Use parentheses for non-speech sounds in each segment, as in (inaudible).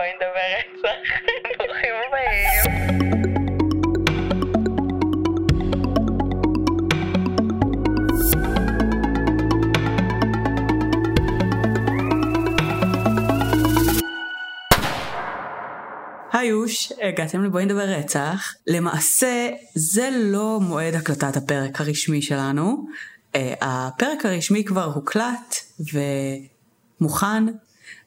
בואי נדבר רצח. ברוכים הבאים. היוש, הגעתם לבואי נדבר רצח. למעשה, זה לא מועד הקלטת הפרק הרשמי שלנו. Uh, הפרק הרשמי כבר הוקלט ומוכן,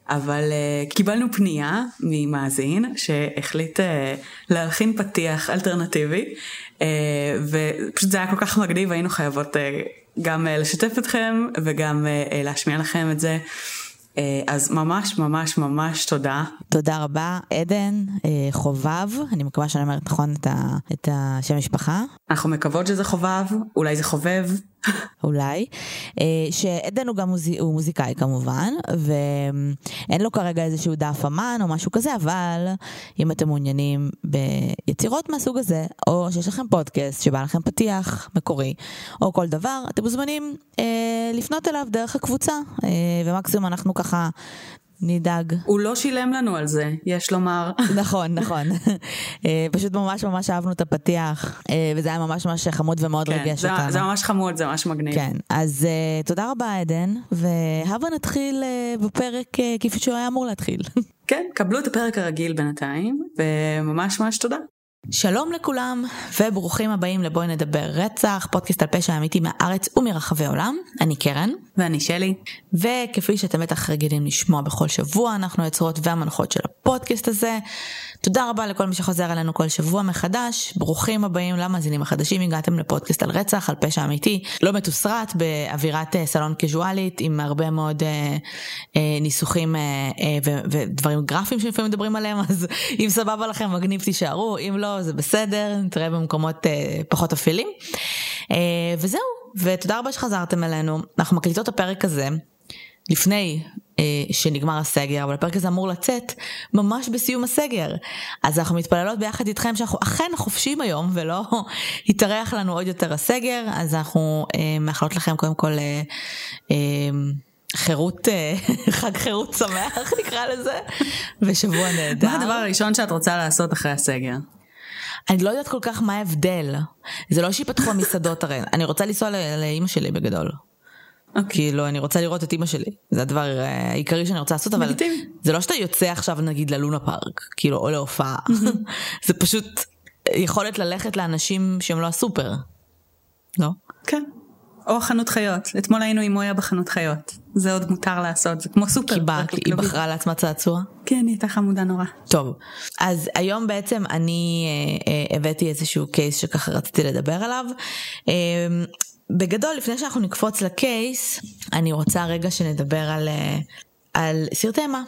אבל uh, קיבלנו פנייה ממאזין שהחליט uh, להלחין פתיח אלטרנטיבי, uh, ופשוט זה היה כל כך מגניב, היינו חייבות uh, גם uh, לשתף אתכם וגם uh, uh, להשמיע לכם את זה. אה, אז ממש ממש ממש תודה. תודה רבה, עדן אה, חובב, אני מקווה שאני אומרת נכון את, ה, את השם משפחה. אנחנו מקוות שזה חובב, אולי זה חובב. אולי, אה, שעדן הוא גם מוזיק, הוא מוזיקאי כמובן, ואין לו כרגע איזשהו דף אמן או משהו כזה, אבל אם אתם מעוניינים ביצירות מהסוג הזה, או שיש לכם פודקאסט שבא לכם פתיח מקורי, או כל דבר, אתם מוזמנים אה, לפנות אליו דרך הקבוצה, אה, ומקסימום אנחנו ככה נדאג. הוא לא שילם לנו על זה, יש לומר. (laughs) נכון, נכון. אה, פשוט ממש ממש אהבנו את הפתיח, אה, וזה היה ממש ממש חמוד ומאוד כן, ריגש אותנו. זה ממש חמוד, זה ממש מגניב. כן, אז uh, תודה רבה עדן, והבה נתחיל uh, בפרק uh, כפי שהוא היה אמור להתחיל. כן, קבלו את הפרק הרגיל בינתיים, וממש ממש תודה. שלום לכולם, וברוכים הבאים לבואי נדבר רצח, פודקאסט על פשע אמיתי מהארץ ומרחבי עולם. אני קרן. ואני שלי. וכפי שאתם בטח רגילים לשמוע בכל שבוע, אנחנו היוצרות והמנחות של הפודקאסט הזה. תודה רבה לכל מי שחוזר אלינו כל שבוע מחדש. ברוכים הבאים למאזינים החדשים, הגעתם לפודקאסט על רצח, על פשע אמיתי, לא מתוסרט, באווירת אה, סלון קזואלית, עם הרבה מאוד אה, אה, ניסוחים אה, אה, ודברים גרפיים שלפעמים מדברים עליהם, (laughs) אז אם סבבה לכם מגניב תישארו, אם לא זה בסדר, נתראה במקומות אה, פחות אפלים. אה, וזהו, ותודה רבה שחזרתם אלינו. אנחנו מקליטות את הפרק הזה לפני אה, שנגמר הסגר, אבל הפרק הזה אמור לצאת ממש בסיום הסגר. אז אנחנו מתפללות ביחד איתכם שאנחנו אכן חופשים היום ולא (laughs) יתארח לנו עוד יותר הסגר, אז אנחנו אה, מאחלות לכם קודם כל אה, אה, חירות, אה, (laughs) חג חירות שמח (laughs) נקרא לזה, ושבוע נהדר. מה הדבר הראשון שאת רוצה לעשות אחרי הסגר? אני לא יודעת כל כך מה ההבדל. זה לא שיפתחו המסעדות הרי, אני רוצה לנסוע לאימא שלי בגדול. Okay. אוקיי. כאילו אני רוצה לראות את אימא שלי זה הדבר uh, העיקרי שאני רוצה לעשות אבל זה לא שאתה יוצא עכשיו נגיד ללונה פארק כאילו או להופעה (laughs) זה פשוט יכולת ללכת לאנשים שהם לא הסופר. לא? כן. או חנות חיות אתמול היינו עם מויה בחנות חיות זה עוד מותר לעשות זה כמו סופר. כי בא, היא בחרה לעצמה צעצוע? כן היא הייתה חמודה נורא. טוב אז היום בעצם אני אה, אה, הבאתי איזשהו קייס שככה רציתי לדבר עליו. אה, בגדול, לפני שאנחנו נקפוץ לקייס, אני רוצה רגע שנדבר על, אה, על סרטי אימה.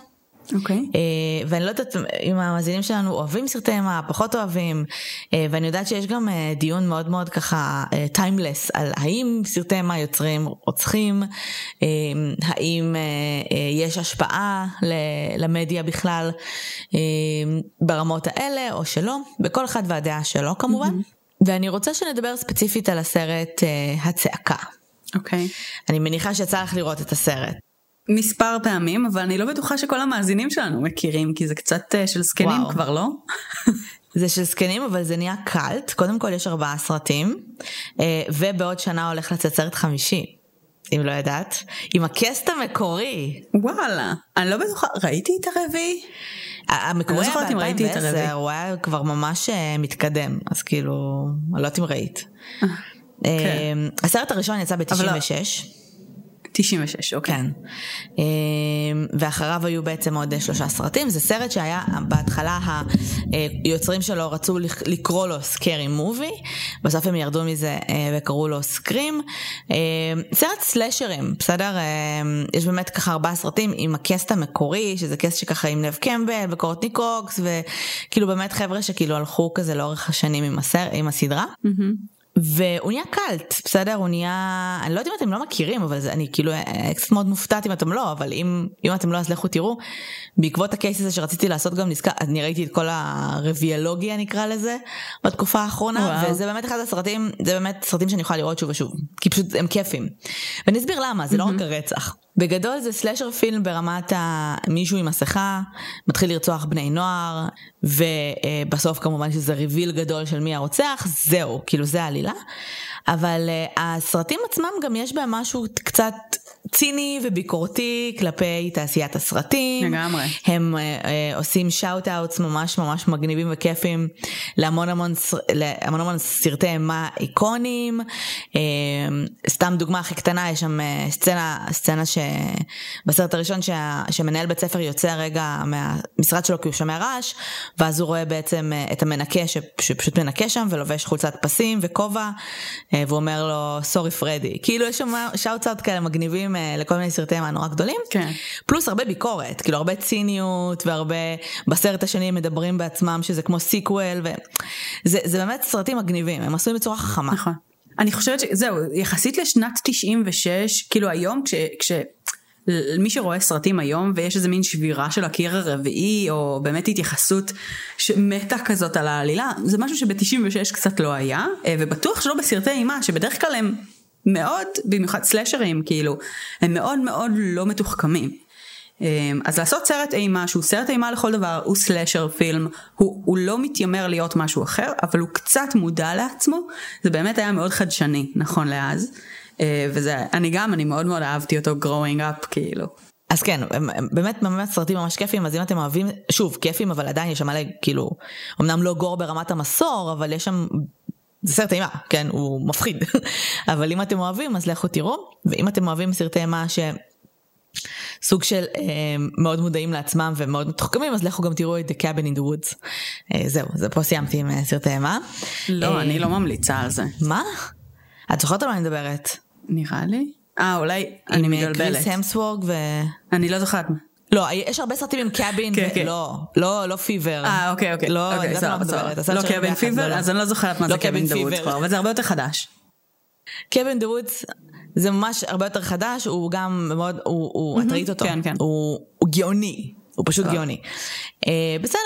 אוקיי. Okay. Uh, ואני לא יודעת אם המאזינים שלנו אוהבים סרטי אימה, פחות אוהבים, uh, ואני יודעת שיש גם uh, דיון מאוד מאוד ככה טיימלס על האם סרטי אימה יוצרים רוצחים, האם יש השפעה למדיה בכלל ברמות האלה או שלא, בכל אחד והדעה שלו כמובן. Mm-hmm. ואני רוצה שנדבר ספציפית על הסרט הצעקה. אוקיי. Okay. אני מניחה שיצא לך לראות את הסרט. מספר פעמים, אבל אני לא בטוחה שכל המאזינים שלנו מכירים, כי זה קצת uh, של זקנים וואו. כבר, לא? (laughs) זה של זקנים, אבל זה נהיה קאלט. קודם כל יש ארבעה סרטים, uh, ובעוד שנה הולך לצאת סרט חמישי. אם לא ידעת, עם הקסט המקורי. וואלה, אני לא בטוחה, ראיתי את הרביעי? המקורי היה ב-2010, הוא היה כבר ממש אה, מתקדם, אז כאילו, אני לא יודעת אם ראית. אה, כן. הסרט הראשון יצא ב-96. 96, אוקיי. כן. אמ, ואחריו היו בעצם עוד שלושה סרטים. זה סרט שהיה, בהתחלה היוצרים שלו רצו לקרוא לו סקרי מובי, בסוף הם ירדו מזה אה, וקראו לו סקרים. אמ, סרט סלשרים, בסדר? אמ, יש באמת ככה ארבעה סרטים עם הקסט המקורי, שזה קסט שככה עם לב קמבל וקורטני קוקס, וכאילו באמת חבר'ה שכאילו הלכו כזה לאורך השנים עם, הסר, עם הסדרה. Mm-hmm. והוא נהיה קאלט, בסדר? הוא נהיה, אני לא יודעת אם אתם לא מכירים, אבל זה, אני כאילו אה, קצת מאוד מופתעת אם אתם לא, אבל אם, אם אתם לא אז לכו תראו. בעקבות הקייס הזה שרציתי לעשות גם נזכר, אני ראיתי את כל הרביולוגיה נקרא לזה, בתקופה האחרונה, וואו. וזה באמת אחד הסרטים, זה באמת סרטים שאני יכולה לראות שוב ושוב, כי פשוט הם כיפים. ואני אסביר למה, זה לא רק הרצח. בגדול זה סלאשר פילם ברמת. מישהו עם מסכה, מתחיל לרצוח בני נוער, ובסוף כמובן שזה ריביל גדול של מי הרוצח, זהו, כאילו זה העלילה. אבל uh, הסרטים עצמם גם יש בהם משהו קצת ציני וביקורתי כלפי תעשיית הסרטים. לגמרי. הם uh, uh, עושים shout outs ממש ממש מגניבים וכיפים להמון המון, להמון המון סרטי אימה איקוניים. Uh, סתם דוגמה הכי קטנה, יש שם uh, סצנה, סצנה שבסרט הראשון שה, שמנהל בית ספר יוצא רגע מהמשרד שלו כי הוא שומע רעש, ואז הוא רואה בעצם uh, את המנקה ש, שפשוט מנקה שם ולובש חולצת פסים וכובע, uh, והוא אומר לו sorry פרדי. כאילו יש שם shout out כאלה מגניבים uh, לכל מיני סרטי אימה נורא גדולים. כן. פלוס הרבה ביקורת, כאילו הרבה ציניות והרבה, בסרט השני הם מדברים בעצמם שזה כמו sequel, וזה זה באמת סרטים מגניבים, הם עשויים בצורה חכמה. נכון. אני חושבת שזהו, יחסית לשנת 96, כאילו היום כש... כש... מי שרואה סרטים היום ויש איזה מין שבירה של הקיר הרביעי או באמת התייחסות מתה כזאת על העלילה זה משהו שב-96 קצת לא היה אה, ובטוח שלא בסרטי אימה שבדרך כלל הם מאוד במיוחד סלאשרים כאילו הם מאוד מאוד לא מתוחכמים. אמ, אז לעשות סרט אימה שהוא סרט אימה לכל דבר הוא סלאשר פילם הוא, הוא לא מתיימר להיות משהו אחר אבל הוא קצת מודע לעצמו זה באמת היה מאוד חדשני נכון לאז אה, וזה אני גם אני מאוד מאוד אהבתי אותו growing up כאילו. אז כן, באמת באמת סרטים ממש כיפים, אז אם אתם אוהבים, שוב, כיפים, אבל עדיין יש שם מלא, כאילו, אמנם לא גור ברמת המסור, אבל יש שם, זה סרט אימה, כן, הוא מפחיד. (laughs) אבל אם אתם אוהבים, אז לכו תראו, ואם אתם אוהבים סרטי אימה ש... סוג של אה, מאוד מודעים לעצמם ומאוד מתוחכמים, אז לכו גם תראו את The Cabin in the Woods. אה, זהו, זה פה סיימתי עם אה, סרטי אימה. לא, אה, אני לא ממליצה על זה. מה? את זוכרת על מה אני מדברת? נראה לי. אה, אולי אני עם אה, מתבלבלת. קריס המסוורג ו... אני לא זוכרת. לא, יש הרבה סרטים עם קאבין, כן, כן. לא, לא, לא פיבר. אה, אוקיי, אוקיי. לא, אוקיי, את סבבה, מדברת. לא ביחד, פיבר? לא, לא. אז אני לא זוכרת מה לא זה קווין קווין דוודס פיבר. כבר, אבל זה הרבה יותר חדש. קווין דה וודס זה ממש הרבה יותר חדש, הוא גם מאוד, הוא, הוא את ראית אותו, כן, כן. הוא, הוא גאוני, הוא פשוט. גאוני. אה, בסדר.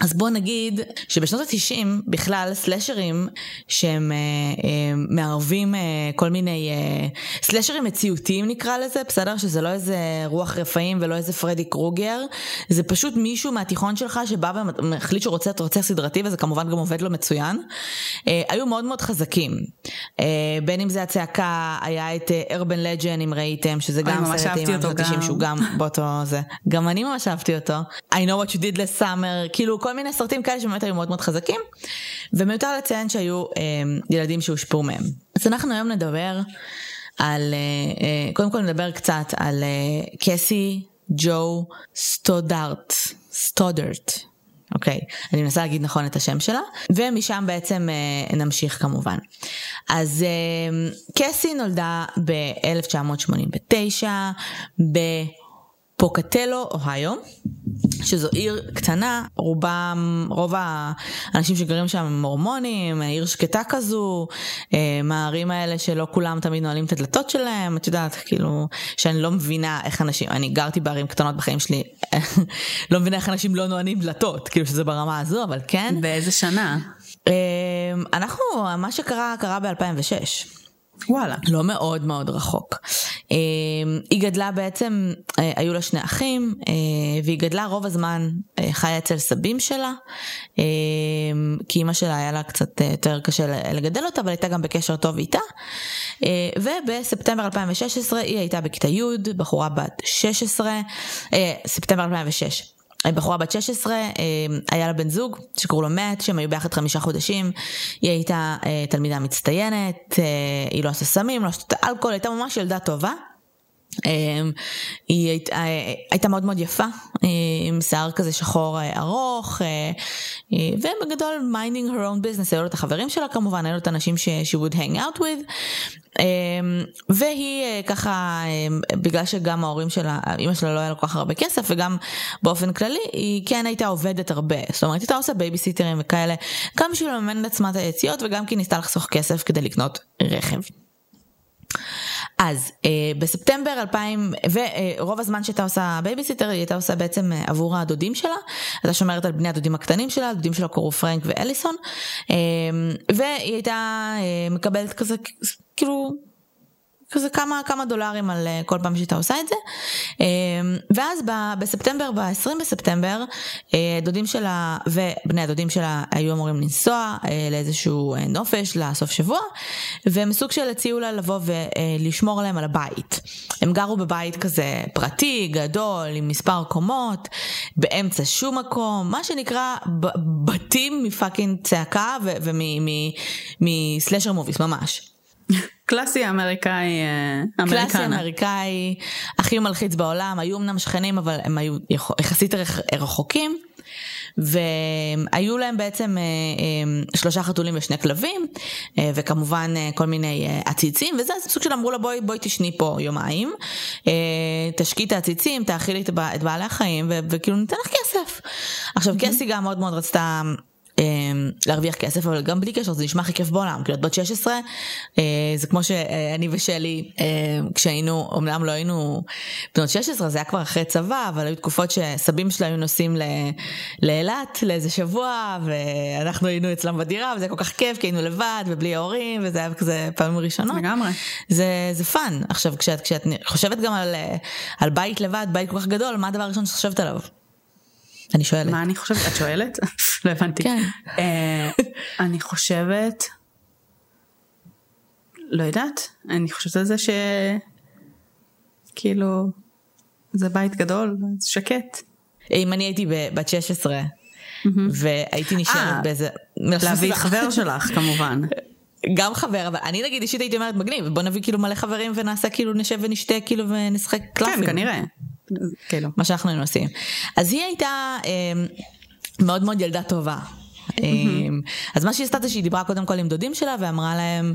אז בוא נגיד שבשנות ה-90 בכלל סלאשרים שהם אה, אה, מערבים אה, כל מיני אה, סלאשרים מציאותיים נקרא לזה, בסדר? שזה לא איזה רוח רפאים ולא איזה פרדי קרוגר, זה פשוט מישהו מהתיכון שלך שבא ומחליט שהוא רוצה רוצח סדרתי וזה כמובן גם עובד לו מצוין. אה, היו מאוד מאוד חזקים. אה, בין אם זה הצעקה, היה את ארבן לג'ן אם ראיתם, שזה גם ממש סרט אהבתי עם אותו השנות ה-90 גם. שהוא גם באותו זה. גם אני ממש אהבתי אותו. I know what you did last summer, כאילו כל מיני סרטים כאלה שבאמת היו מאוד מאוד חזקים. ומיותר לציין שהיו אה, ילדים שהושפעו מהם. אז אנחנו היום נדבר על, אה, אה, קודם כל נדבר קצת על אה, קסי ג'ו סטודרט, סטודרט. אוקיי, אני מנסה להגיד נכון את השם שלה, ומשם בעצם אה, נמשיך כמובן. אז אה, קסי נולדה ב-1989 בפוקטלו, אוהיו, שזו עיר קטנה, רובם, רוב האנשים שגרים שם הם מורמונים, עיר שקטה כזו, אה, מהערים האלה שלא כולם תמיד נועלים את הדלתות שלהם, את יודעת, כאילו, שאני לא מבינה איך אנשים, אני גרתי בערים קטנות בחיים שלי, (laughs) לא מבינה איך אנשים לא נועלים דלתות, כאילו שזה ברמה הזו, אבל כן. באיזה שנה? אה, אנחנו, מה שקרה, קרה ב-2006. וואלה. לא מאוד מאוד רחוק. אה, היא גדלה בעצם, אה, היו לה שני אחים, אה, והיא גדלה רוב הזמן, חיה אצל סבים שלה, כי אימא שלה היה לה קצת יותר קשה לגדל אותה, אבל הייתה גם בקשר טוב איתה. ובספטמבר 2016 היא הייתה בכיתה י', בחורה בת 16, אה, ספטמבר 2006. בחורה בת 16, אה, היה לה בן זוג שקראו לו מאט, שהם היו ביחד חמישה חודשים, היא הייתה אה, תלמידה מצטיינת, אה, היא לא עושה סמים, לא עושה אלכוהול, הייתה ממש ילדה טובה. אה, היא היית- אה, הייתה מאוד מאוד יפה, עם שיער כזה שחור אה, ארוך, אה, ובגדול minding her own business, היו לו את החברים שלה כמובן, היו לו את האנשים ש- she would hang out with, אה, והיא ככה, אה, בגלל שגם ההורים שלה, אימא שלה לא היה לו כל כך הרבה כסף, וגם באופן כללי, היא כן הייתה עובדת הרבה, זאת אומרת, הייתה עושה בייביסיטרים וכאלה, גם בשביל לממן לעצמה את היציאות, וגם כי ניסתה לחסוך כסף כדי לקנות רכב. אז אה, בספטמבר 2000, ורוב הזמן שהייתה עושה בייביסיטר היא הייתה עושה בעצם אה, עבור הדודים שלה, הייתה שומרת על בני הדודים הקטנים שלה, הדודים שלה קראו פרנק ואליסון, אה, והיא הייתה אה, מקבלת כזה כאילו כזה כמה, כמה דולרים על אה, כל פעם שאתה עושה את זה. אה, ואז בספטמבר, ב-20 בספטמבר, אה, דודים שלה ובני הדודים שלה היו אמורים לנסוע אה, לאיזשהו נופש לסוף שבוע, והם סוג של הציעו לה לבוא ולשמור עליהם על הבית. הם גרו בבית כזה פרטי, גדול, עם מספר קומות, באמצע שום מקום, מה שנקרא בתים מפאקינג צעקה ומסלשר מוביס, ממש. קלאסי אמריקאי, אה, קלאסי אמריקנה. אמריקאי, הכי מלחיץ בעולם, היו אמנם שכנים אבל הם היו יחסית רח- רחוקים. והיו להם בעצם אה, אה, שלושה חתולים ושני כלבים וכמובן כל מיני עציצים וזה סוג של אמרו לה בואי בואי תשני פה יומיים תשקי את העציצים תאכילי את, בע- את בעלי החיים וכאילו ניתן לך כסף. עכשיו קסי גם מאוד מאוד רצתה להרוויח כסף אבל גם בלי קשר זה נשמע הכי כיף בעולם כאילו את בת 16 אה, זה כמו שאני ושלי אה, כשהיינו אמנם לא היינו בנות 16 זה היה כבר אחרי צבא אבל היו תקופות שסבים שלה היו נוסעים לאילת לאיזה שבוע ואנחנו היינו אצלם בדירה וזה כל כך כיף כי היינו לבד ובלי ההורים וזה היה כזה פעמים ראשונות. לגמרי. זה זה fun עכשיו כשאת כשאת חושבת גם על אה, על בית לבד בית כל כך גדול מה הדבר הראשון שאת חושבת עליו? אני שואלת. מה אני חושבת? את שואלת? (laughs) לא הבנתי. כן. אה, אני חושבת... לא יודעת. אני חושבת על זה ש... כאילו... זה בית גדול, זה שקט. אם אני הייתי בת 16 והייתי אה, נשארת באיזה... להביא את חבר שלך כמובן. (laughs) גם חבר, אבל אני נגיד אישית הייתי אומרת מגניב, בוא נביא כאילו מלא חברים ונעשה כאילו נשב ונשתה כאילו ונשחק קלפים. כן, כנראה. כאילו. מה שאנחנו היינו עושים. אז היא הייתה אה, מאוד מאוד ילדה טובה. אה, אז מה שהיא עשתה זה שהיא דיברה קודם כל עם דודים שלה ואמרה להם,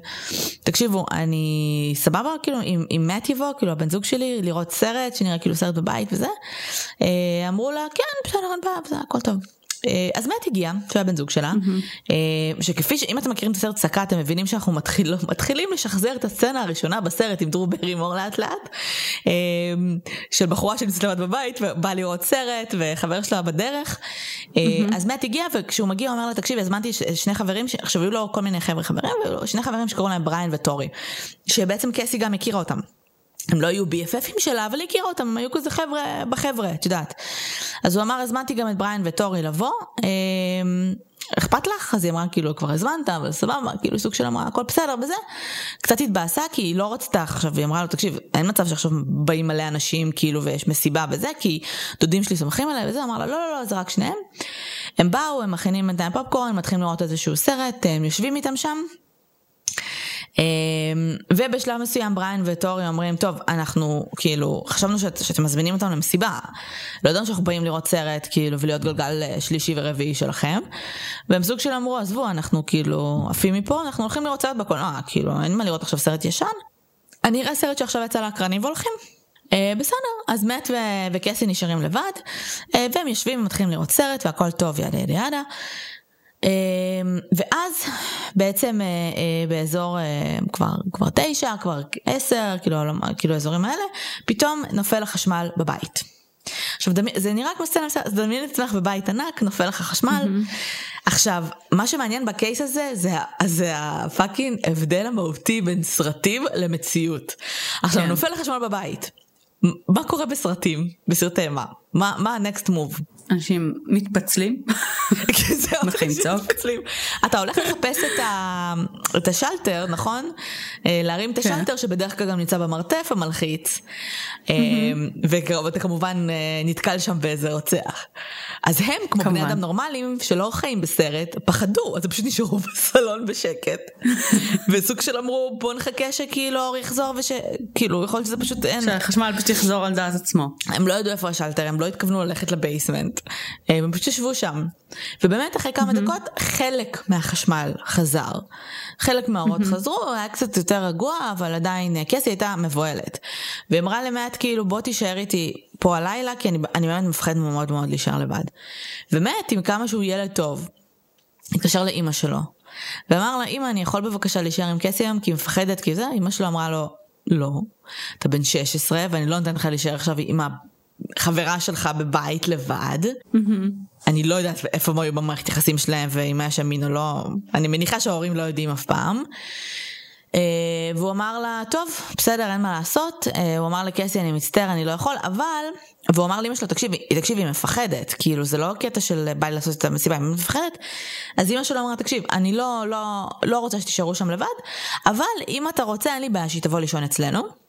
תקשיבו, אני סבבה כאילו אם מאט יבוא, כאילו הבן זוג שלי, לראות סרט שנראה כאילו סרט בבית וזה. אה, אמרו לה, כן, בסדר, אין בעיה, הכל טוב. אה, אז מאט הגיע, שהוא הבן זוג שלה, אה, שכפי שאם אתם מכירים את הסרט סקה אתם מבינים שאנחנו מתחיל, (laughs) מתחילים לשחזר את הסצנה הראשונה בסרט עם דרו ברימור לאט לאט, אה, של בחורה שנמצאת לבד בבית ובאה לראות סרט וחבר שלה בדרך, אה, אז מאט הגיע וכשהוא מגיע הוא אומר לה תקשיבי הזמנתי שני חברים, ש- עכשיו היו לו כל מיני חבר'ה חברים, שני חברים שקראו להם בריין וטורי, שבעצם קסי גם הכירה אותם. הם לא היו BFFים שלה, אבל היא הכירה אותם, הם היו כזה חבר'ה בחבר'ה, את יודעת. אז הוא אמר, הזמנתי גם את בריין וטורי לבוא, אמ, אכפת לך? אז היא אמרה, כאילו, כבר הזמנת, אבל סבבה, כאילו, סוג של אמרה, הכל בסדר בזה. קצת התבאסה, כי היא לא רצתה עכשיו, היא אמרה לו, תקשיב, אין מצב שעכשיו באים מלא אנשים, כאילו, ויש מסיבה וזה, כי דודים שלי סומכים עליי וזה, אמר לה, לא, לא, לא, זה רק שניהם. הם באו, הם מכינים בינתיים פופקורן, מתחילים לראות איזשהו סרט, הם יושבים איתם שם. אמ, ובשלב מסוים בריין וטורי אומרים טוב אנחנו כאילו חשבנו שאת, שאתם מזמינים אותנו למסיבה. לא ידענו שאנחנו באים לראות סרט כאילו ולהיות גלגל אה, שלישי ורביעי שלכם. והם סוג של אמרו עזבו אנחנו כאילו עפים מפה אנחנו הולכים לראות סרט בקולנוע. כאילו אין מה לראות עכשיו סרט ישן. אני אראה סרט שעכשיו יצא לאקרנים והולכים. Uh, בסדר, אז מאט ו- וקסי נשארים לבד, uh, והם יושבים ומתחילים לראות סרט והכל טוב ידה ידה ידה. Uh, ואז בעצם uh, uh, באזור uh, כבר, כבר תשע, כבר עשר, כאילו, כאילו האזורים האלה, פתאום נופל החשמל בבית. עכשיו דמי, זה נראה כמו סצנה, אז דמיין את עצמך בבית ענק, נופל לך חשמל. עכשיו, מה שמעניין ב case הזה, זה, זה ה fucking הבדל המהותי בין סרטים למציאות. עכשיו, כן. נופל לך חשמל בבית. מה קורה בסרטים? בסרטי מה? מה, מה ה-next move? אנשים מתפצלים. (laughs) מתחילים לצעוק. אתה הולך לחפש את, ה... את השלטר, נכון? אה, להרים את כן. השלטר שבדרך כלל גם נמצא במרתף המלחיץ. אה, ואתה כמובן אה, נתקל שם באיזה רוצח. אז הם, כמו בני כמובן. אדם נורמליים שלא חיים בסרט, פחדו, אז הם פשוט נשארו (laughs) בסלון בשקט. (laughs) וסוג של אמרו בוא נחכה שכאילו אור יחזור ושכאילו יכול להיות שזה פשוט אין. שהחשמל פשוט יחזור על דעת עצמו. הם לא ידעו איפה השלטר, הם לא התכוונו ללכת לבייסמנט, הם פשוט ישבו שם. ובאמת אחרי כמה דקות חלק מהחשמל חזר. חלק מהאורות חזרו, היה קצת יותר רגוע, אבל עדיין אה, קסי הייתה מבוהלת. והיא אמרה למעט כאילו בוא תישאר איתי פה הלילה, כי אני, אני באמת מפחד מאוד מאוד להישאר לבד. ומעט עם כמה שהוא ילד טוב, התקשר לאימא שלו. ואמר לה, אמא, אני יכול בבקשה להישאר עם קסי היום כי היא מפחדת, כי זה, אמא שלו אמרה לו, לא, אתה בן 16 ואני לא נותנת לך להישאר עכשיו עם החברה שלך בבית לבד. אני לא יודעת איפה הם היו במערכת יחסים שלהם ואם היה שם מין או לא, אני מניחה שההורים לא יודעים אף פעם. אה, והוא אמר לה, טוב, בסדר, אין מה לעשות. אה, הוא אמר לקסי, אני מצטער, אני לא יכול, אבל... והוא אמר לאמא שלו, תקשיבי, תקשיבי, היא מפחדת, כאילו זה לא קטע של בא לי לעשות את המסיבה, היא מפחדת. אז אמא שלו אמרה, תקשיב, אני לא, לא, לא רוצה שתישארו שם לבד, אבל אם אתה רוצה, אין לי בעיה שהיא תבוא לישון אצלנו.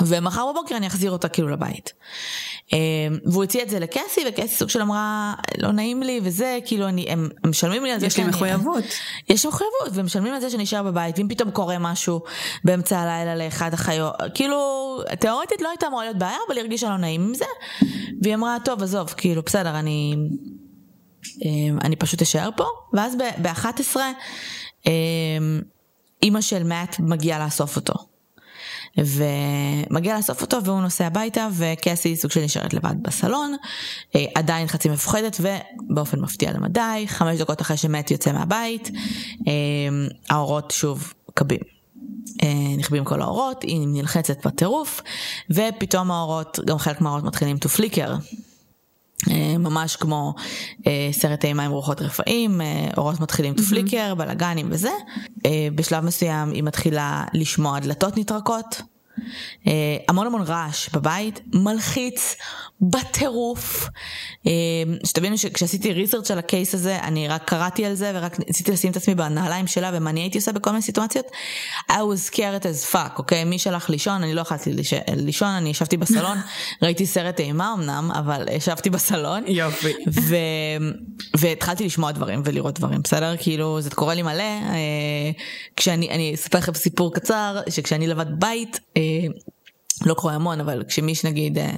ומחר בבוקר אני אחזיר אותה כאילו לבית. אה, והוא הציע את זה לקסי, וקסי סוג של אמרה, לא נעים לי וזה, כאילו אני, הם, הם משלמים לי על זה יש לי מחויבות. יש לי מחויבות, ומשלמים על זה שאני אשאר בבית, ואם פתאום קורה משהו באמצע הלילה לאחד החיות, כאילו, תאורטית לא הייתה אמורה להיות בעיה, אבל היא הרגישה לא נעים עם זה. והיא אמרה, טוב, עזוב, כאילו, בסדר, אני, אה, אני פשוט אשאר פה. ואז ב-11, אה, אימא של מאט מגיעה לאסוף אותו. ומגיע לאסוף אותו והוא נוסע הביתה וקסי סוג של נשארת לבד בסלון, אה, עדיין חצי מפוחדת ובאופן מפתיע למדי, חמש דקות אחרי שמט יוצא מהבית, אה, האורות שוב כבים. אה, נכבים כל האורות, היא נלחצת בטירוף, ופתאום האורות, גם חלק מהאורות מתחילים to flicker. ממש כמו סרט אימה עם רוחות רפאים, אורות מתחילים to flicker, בלאגנים וזה. בשלב מסוים היא מתחילה לשמוע דלתות נטרקות, המון המון רעש בבית, מלחיץ בטירוף. Uh, שתבינו שכשעשיתי ריסרצ' על הקייס הזה, אני רק קראתי על זה ורק ניסיתי לשים את עצמי בנעליים שלה ומה אני הייתי עושה בכל מיני סיטואציות. I was scared as fuck, אוקיי? Okay? מי שלח לישון? אני לא יכולתי ליש... לישון, אני ישבתי בסלון, (laughs) ראיתי סרט אימה אמנם, אבל ישבתי בסלון. יופי. ו... והתחלתי לשמוע דברים ולראות דברים, בסדר? כאילו, זה קורה לי מלא. Uh, כשאני, אני אספר לכם סיפור קצר, שכשאני לבד בית, לא קורה המון, אבל כשמיש נגיד, אה,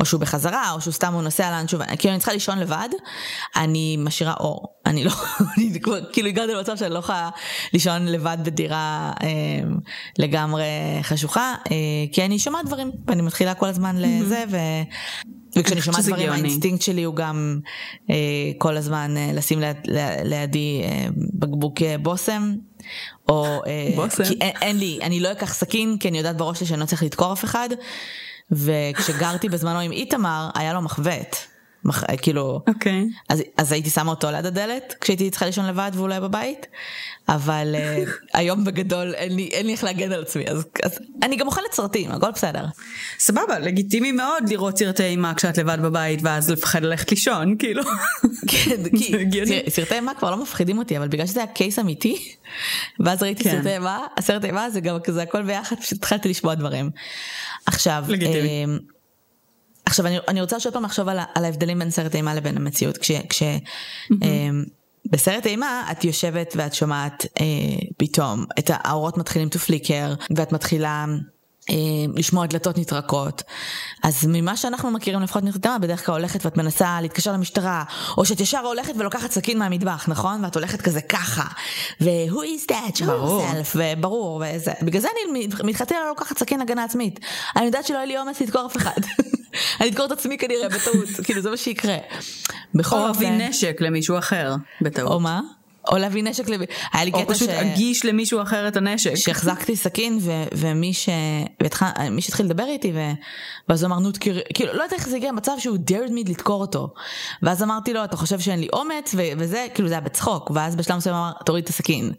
או שהוא בחזרה, או שהוא סתם הוא נוסע לאנשהו, כאילו אני צריכה לישון לבד, אני משאירה אור. אני לא, (laughs) אני כאילו הגעתי למצב שאני לא יכולה לישון לבד בדירה אה, לגמרי חשוכה, אה, כי אני שומעת דברים, ואני מתחילה כל הזמן לזה, ו... וכשאני שומעת דברים האינסטינקט שלי הוא גם אה, כל הזמן אה, לשים ליד, לידי אה, בקבוק אה, בושם. או אה. כי אין, אין לי, אני לא אקח סכין כי אני יודעת בראש שלי שאני לא צריך לדקור אף אחד. וכשגרתי בזמנו עם איתמר היה לו מחבט. מח... כאילו, Okay. אוקיי. אז, אז הייתי שמה אותו ליד הדלת כשהייתי צריכה לישון לבד והוא לא היה בבית, אבל uh, (laughs) היום בגדול אין לי, אין לי איך להגן על עצמי, אז, אז אני גם אוכלת סרטים, הכל בסדר. סבבה, לגיטימי מאוד לראות סרטי אימה כשאת לבד בבית ואז לפחד ללכת לישון, כאילו. (laughs) כן, כי סר, סרטי אימה כבר לא מפחידים אותי, אבל בגלל שזה היה קייס אמיתי, (laughs) ואז ראיתי כן. סרטי אימה, הסרט אימה זה גם כזה הכל ביחד, פשוט התחלתי לשמוע דברים. עכשיו, לגיטימי. עכשיו אני, אני רוצה שוב פעם לחשוב על, על ההבדלים בין סרט אימה לבין המציאות. כש, כש, mm-hmm. אה, בסרט אימה את יושבת ואת שומעת אה, פתאום את האורות מתחילים to flicker ואת מתחילה לשמוע דלתות נטרקות. אז ממה שאנחנו מכירים לפחות אימה בדרך כלל הולכת ואת מנסה להתקשר למשטרה או שאת ישר הולכת ולוקחת סכין מהמטבח נכון ואת הולכת כזה ככה ו-who is that yourself וברור וזה בגלל זה אני מתחתנה לוקחת סכין הגנה עצמית אני יודעת שלא יהיה לי אומץ לדקור אף אחד. (laughs) אני אדקור את עצמי כנראה בטעות, (laughs) כאילו זה מה שיקרה. או להביא נשק למישהו אחר בטעות. או מה? או להביא נשק, לב... היה לי קטע ש... או פשוט אגיש למישהו אחר את הנשק. שהחזקתי סכין ו... ומי ש... מי שהתחיל לדבר איתי ו... ואז הוא אמר נו תכיר, כאילו לא יודעת איך זה הגיע למצב שהוא dared me לדקור אותו. ואז אמרתי לו אתה חושב שאין לי אומץ ו... וזה כאילו זה היה בצחוק ואז בשלב מסוים אמר תוריד את הסכין.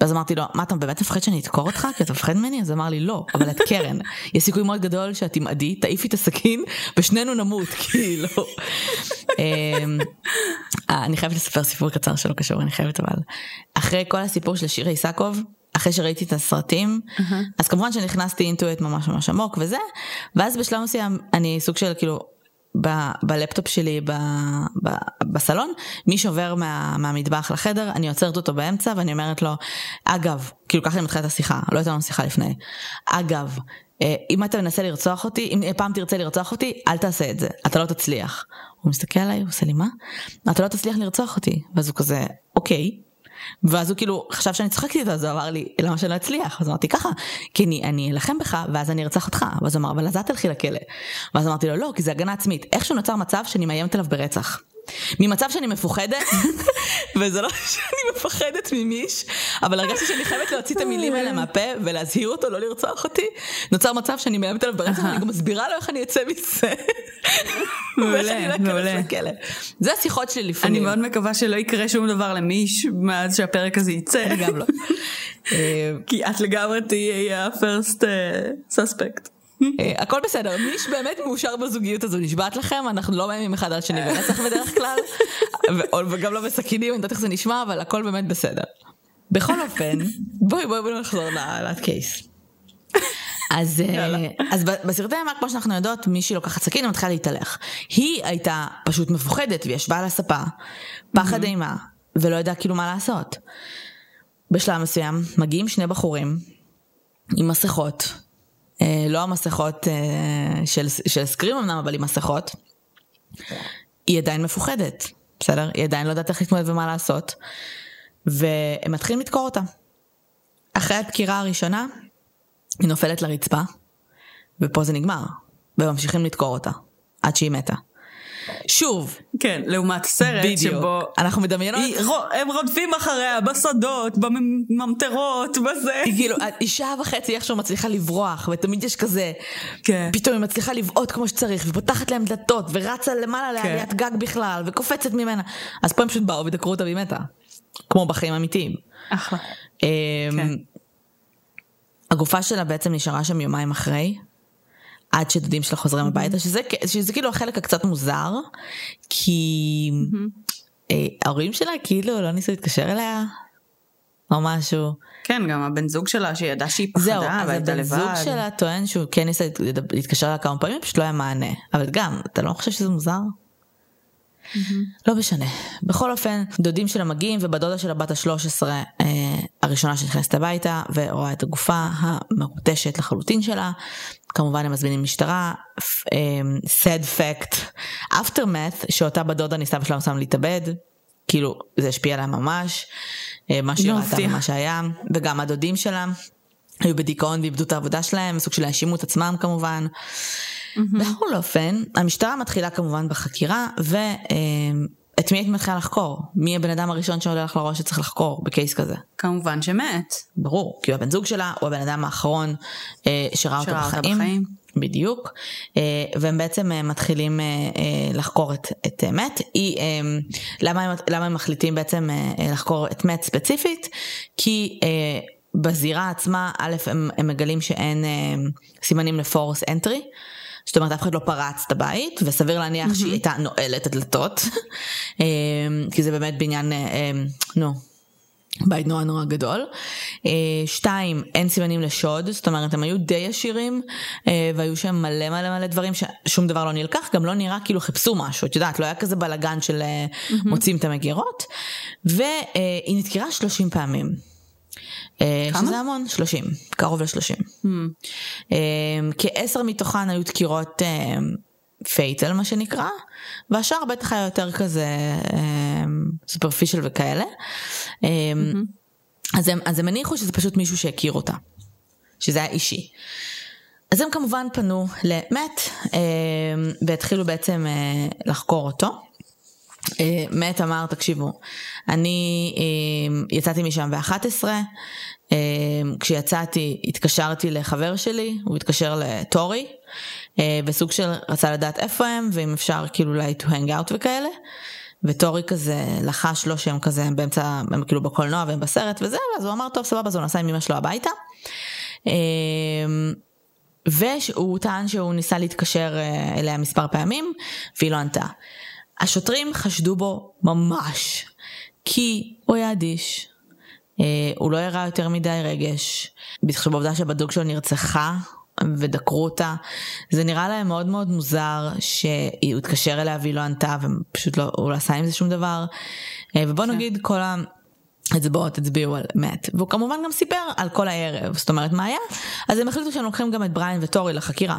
ואז אמרתי לו, מה אתה באמת מפחד שאני אדקור אותך? כי אתה מפחד ממני? אז אמר לי, לא, אבל את קרן. יש סיכוי מאוד גדול שאת תמעדי, תעיפי את הסכין, ושנינו נמות, (laughs) כאילו. אמ, אה, אני חייבת לספר סיפור קצר שלא קשור, אני חייבת אבל. אחרי כל הסיפור של שירה איסקוב, אחרי שראיתי את הסרטים, אז כמובן שנכנסתי אינטואט ממש ממש עמוק וזה, ואז בשלב מסוים אני סוג של כאילו, ב- בלפטופ שלי ב- ב- בסלון, מי שעובר מה- מהמטבח לחדר, אני עוצרת אותו באמצע ואני אומרת לו, אגב, כאילו ככה אני מתחילה את השיחה, לא הייתה לנו שיחה לפני, אגב, אה, אם אתה מנסה לרצוח אותי, אם פעם תרצה לרצוח אותי, אל תעשה את זה, אתה לא תצליח. הוא מסתכל עליי, הוא עושה לי מה? אתה לא תצליח לרצוח אותי. ואז הוא כזה, אוקיי, ואז הוא כאילו חשב שאני צוחקת איתו אז הוא אמר לי למה שאני לא אצליח אז אמרתי ככה כי אני אני אלחם בך ואז אני ארצח אותך ואז הוא אמר אבל אז את תלכי לכלא. ואז אמרתי לו לא כי זה הגנה עצמית איכשהו נוצר מצב שאני מאיימת עליו ברצח. ממצב שאני מפוחדת, (laughs) וזה לא (laughs) שאני מפחדת ממיש, אבל הרגשתי שאני חייבת להוציא את המילים האלה מהפה ולהזהיר אותו לא לרצוח אותי, נוצר מצב שאני מאיימת עליו ברצח ואני גם מסבירה לו איך אני אצא מזה. (laughs) מעולה, מעולה. זה השיחות שלי אני לפעמים. מאוד מקווה שלא יקרה שום דבר למיש מאז שהפרק הזה יצא. אני גם לא. אה, כי את לגמרי תהיי ה-first uh, suspect. אה, הכל בסדר, מיש באמת מאושר בזוגיות הזו, נשבעת לכם, אנחנו לא מאיימים אחד על שני ברצח בדרך כלל, וגם לא בסכינים, אני יודעת איך זה נשמע, אבל הכל באמת בסדר. בכל אופן, בואי בואי בואי נחזור לעלת קייס. אז, אה, אז בסרטי אימה, כמו שאנחנו יודעות, מישהי לוקחת סכין ומתחילה להתהלך. היא הייתה פשוט מפוחדת והיא ישבה על הספה, פחד אימה, ולא ידעה כאילו מה לעשות. בשלב מסוים מגיעים שני בחורים עם מסכות, לא המסכות אה, של, של סקרים אמנם, אבל עם מסכות. היא עדיין מפוחדת, בסדר? היא עדיין לא יודעת איך להתמודד ומה לעשות. והם מתחילים לדקור אותה. אחרי הדקירה הראשונה, היא נופלת לרצפה, ופה זה נגמר. וממשיכים לדקור אותה, עד שהיא מתה. שוב, כן, לעומת סרט בדיוק, שבו אנחנו מדמיינות, היא- הם רודפים אחריה בשדות, בממטרות, בזה. היא כאילו, היא שעה וחצי איכשהו מצליחה לברוח, ותמיד יש כזה, כן. פתאום היא מצליחה לבעוט כמו שצריך, ופותחת להם דלתות, ורצה למעלה כן. לעליית גג בכלל, וקופצת ממנה. אז פה הם פשוט באו ודקרו אותה והיא מתה. כמו בחיים אמיתיים. אחלה. אמ, כן. הגופה שלה בעצם נשארה שם יומיים אחרי, עד שדודים שלה חוזרים הביתה, שזה, שזה כאילו החלק הקצת מוזר, כי אה, ההורים שלה כאילו לא ניסו להתקשר אליה, או משהו. כן, גם הבן זוג שלה שידע שהיא זהו, פחדה אז והייתה הבן לבד. זוג שלה טוען שהוא כן ניסה להת- להתקשר אליה כמה פעמים, פשוט לא היה מענה. אבל גם, אתה לא חושב שזה מוזר? לא משנה. בכל אופן, דודים שלה מגיעים, ובדודה של הבת ה-13, אה, הראשונה שנכנסת הביתה, ורואה את הגופה המרוטשת לחלוטין שלה. כמובן הם מזמינים משטרה. אה, sad fact, aftermath, שאותה בדודה ניסתה בשלב מסוים להתאבד. כאילו, זה השפיע עליה ממש. אה, מה שהיא לא ראתה. ומה שהיה. וגם הדודים שלה. היו בדיכאון ואיבדו את העבודה שלהם, סוג של האשימו את עצמם כמובן. בכל אופן, המשטרה מתחילה כמובן בחקירה, ואת מי היית מתחילה לחקור? מי הבן אדם הראשון שעולה לך לראש שצריך לחקור בקייס כזה? כמובן שמת. ברור, כי הוא הבן זוג שלה, הוא הבן אדם האחרון אה, שראה אותו אותה בחיים. בחיים. בדיוק. אה, והם בעצם אה, מתחילים אה, אה, לחקור את, את אה, מת. היא, אה, למה, הם, למה הם מחליטים בעצם אה, אה, לחקור את מת ספציפית? כי אה, בזירה עצמה, א', הם, הם מגלים שאין אה, סימנים לפורס אנטרי. זאת אומרת, אף אחד לא פרץ את הבית, וסביר להניח שהיא הייתה נועלת את הדלתות. אה, כי זה באמת בעניין, אה, נו, בית נורא נורא גדול. שתיים, אין סימנים לשוד, זאת אומרת הם היו די עשירים והיו שם מלא מלא מלא דברים ששום דבר לא נלקח, גם לא נראה כאילו חיפשו משהו, את יודעת, לא היה כזה בלאגן של אה, מוצאים את המגירות. והיא נדקרה 30 פעמים. אה, כמה? שזה המון, 30, קרוב ל-30. Hmm. כעשר מתוכן היו דקירות פייטל מה שנקרא, והשאר בטח היה יותר כזה סופרפישל וכאלה. אה, אז הם, אז הם הניחו שזה פשוט מישהו שהכיר אותה, שזה היה אישי. אז הם כמובן פנו למת אה, והתחילו בעצם אה, לחקור אותו. אה, מת אמר, תקשיבו, אני אה, יצאתי משם ב-11, אה, כשיצאתי התקשרתי לחבר שלי, הוא התקשר לטורי, בסוג של רצה לדעת איפה הם, ואם אפשר כאילו אולי to hang out וכאלה. וטורי כזה לחש לו שהם כזה הם באמצע, הם כאילו בקולנוע והם בסרט וזה, אז הוא אמר טוב סבבה, אז הוא נסע עם אמא שלו הביתה. והוא טען שהוא ניסה להתקשר אליה מספר פעמים, והיא לא ענתה. השוטרים חשדו בו ממש, כי הוא היה אדיש, אה, הוא לא הראה יותר מדי רגש, בהתחשב בעובדה זוג שלו נרצחה ודקרו אותה, זה נראה להם מאוד מאוד מוזר שהוא התקשר אליה והיא לא ענתה ופשוט לא, הוא לא עשה עם זה שום דבר. אה, ובוא נגיד כל ה... אצבעות הצביעו על מת והוא כמובן גם סיפר על כל הערב זאת אומרת מה היה אז הם החליטו שהם לוקחים גם את בריין וטורי לחקירה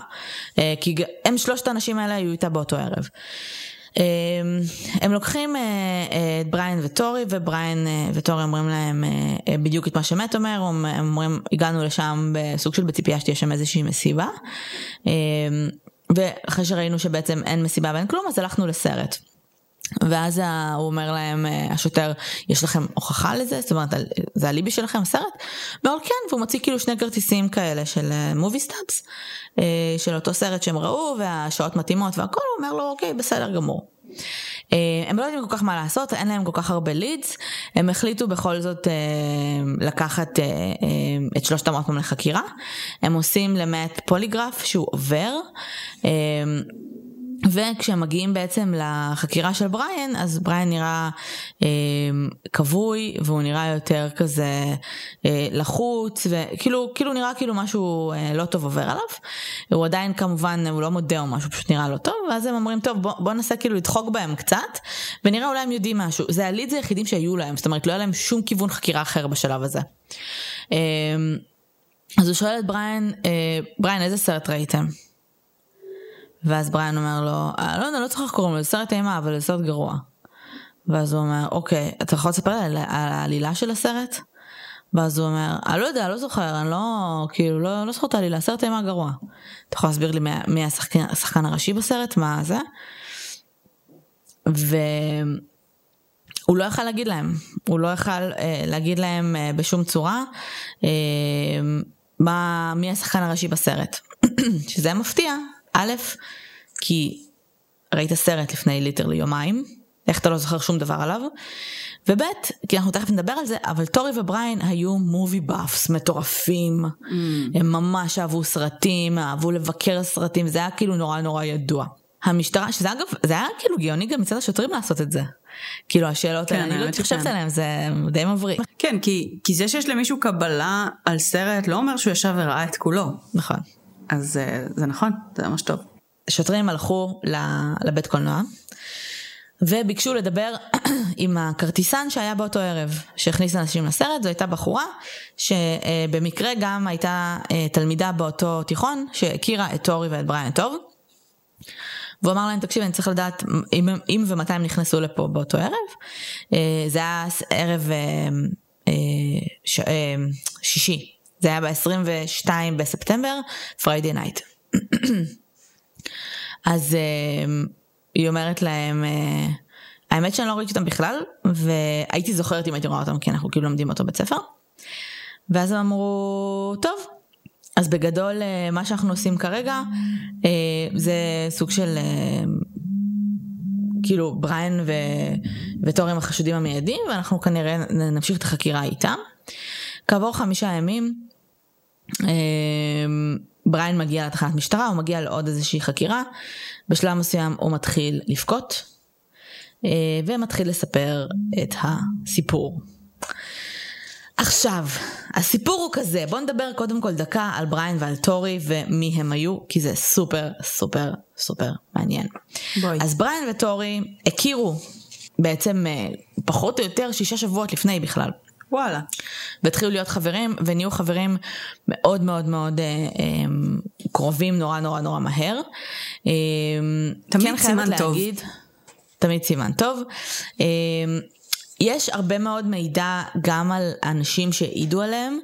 אה, כי הם שלושת האנשים האלה היו איתה באותו ערב. אה, הם לוקחים אה, אה, את בריין וטורי ובריין אה, וטורי אומרים להם בדיוק את מה שמת אומר הם אומרים הגענו לשם בסוג של בציפייה שתהיה שם איזושהי מסיבה אה, ואחרי שראינו שבעצם אין מסיבה ואין כלום אז הלכנו לסרט. ואז הוא אומר להם, אה, השוטר, יש לכם הוכחה לזה? זאת אומרת, זה האליבי שלכם, הסרט? הוא אומר, כן, והוא מוציא כאילו שני כרטיסים כאלה של movie stubs, של אותו סרט שהם ראו, והשעות מתאימות והכל, הוא אומר לו, אוקיי, בסדר גמור. אה, הם לא יודעים כל כך מה לעשות, אין להם כל כך הרבה leads, הם החליטו בכל זאת אה, לקחת אה, אה, את שלושתם עוד פעם לחקירה, הם עושים למעט פוליגרף שהוא עובר. וכשהם מגיעים בעצם לחקירה של בריין, אז בריין נראה אה, כבוי והוא נראה יותר כזה אה, לחוץ וכאילו כאילו נראה כאילו משהו אה, לא טוב עובר עליו. הוא עדיין כמובן הוא לא מודה או משהו פשוט נראה לא טוב ואז הם אומרים טוב בוא, בוא ננסה כאילו לדחוק בהם קצת ונראה אולי הם יודעים משהו. זה הלידס היחידים שהיו להם זאת אומרת לא היה להם שום כיוון חקירה אחר בשלב הזה. אה, אז הוא שואל את בריין, אה, בריין איזה סרט ראיתם? ואז בריאן אומר לו, "אה, לא יודע, לא צריך איך לו, זה סרט אימה, אבל זה סרט גרוע. ואז הוא אומר, אוקיי, אתה יכול לספר לי על, על העלילה של הסרט? ואז הוא אומר, אני לא יודע, לא זוכר, אני לא, כאילו, לא, לא זוכר את העלילה, סרט אימה גרוע. אתה יכול להסביר לי מי, מי השחקן, השחקן הראשי בסרט, מה זה? והוא לא יכל להגיד להם, הוא לא יכל אה, להגיד להם אה, בשום צורה אה, מה, מי השחקן הראשי בסרט. (clears throat) שזה מפתיע, א', כי ראית סרט לפני literally יומיים, איך אתה לא זוכר שום דבר עליו, וב', כי אנחנו תכף נדבר על זה, אבל טורי ובריין היו movie buffs מטורפים, mm. הם ממש אהבו סרטים, אהבו לבקר סרטים, זה היה כאילו נורא נורא ידוע. המשטרה, שזה אגב, זה היה כאילו גאוני גם מצד השוטרים לעשות את זה. כאילו השאלות כן, האלה, אני לא חושבת. עליהן, זה די מבריק. כן, כי, כי זה שיש למישהו קבלה על סרט לא אומר שהוא ישב וראה את כולו. נכון. אז אה, זה נכון, זה ממש טוב. שוטרים הלכו לבית קולנוע וביקשו לדבר (clears throat) עם הכרטיסן שהיה באותו ערב שהכניס אנשים לסרט, זו הייתה בחורה שבמקרה גם הייתה אה, תלמידה באותו תיכון שהכירה את טורי ואת בריאן טוב. והוא אמר להם תקשיב אני צריך לדעת אם, אם ומתי הם נכנסו לפה באותו ערב. אה, זה היה ערב אה, אה, ש, אה, שישי, זה היה ב-22 בספטמבר, Friday night. (clears throat) אז uh, היא אומרת להם, uh, האמת שאני לא ראיתי אותם בכלל, והייתי זוכרת אם הייתי רואה אותם, כי אנחנו כאילו לומדים אותו בית ספר. ואז הם אמרו, טוב, אז בגדול uh, מה שאנחנו עושים כרגע, uh, זה סוג של... כאילו בריין ו... וטורי הם החשודים המיידים ואנחנו כנראה נמשיך את החקירה איתם. כעבור חמישה ימים אמ, בריין מגיע לתחנת משטרה, הוא מגיע לעוד איזושהי חקירה, בשלב מסוים הוא מתחיל לבכות, אה, ומתחיל לספר את הסיפור. עכשיו, הסיפור הוא כזה, בואו נדבר קודם כל דקה על בריין ועל טורי ומי הם היו, כי זה סופר סופר סופר מעניין. בואי. אז בריין וטורי הכירו בעצם אה, פחות או יותר שישה שבועות לפני בכלל. וואלה. והתחילו להיות חברים ונהיו חברים מאוד מאוד מאוד אה, אה, קרובים נורא נורא נורא מהר. אה, תמיד כן סימן טוב. להגיד, תמיד סימן טוב. אה, יש הרבה מאוד מידע גם על אנשים שהעידו עליהם,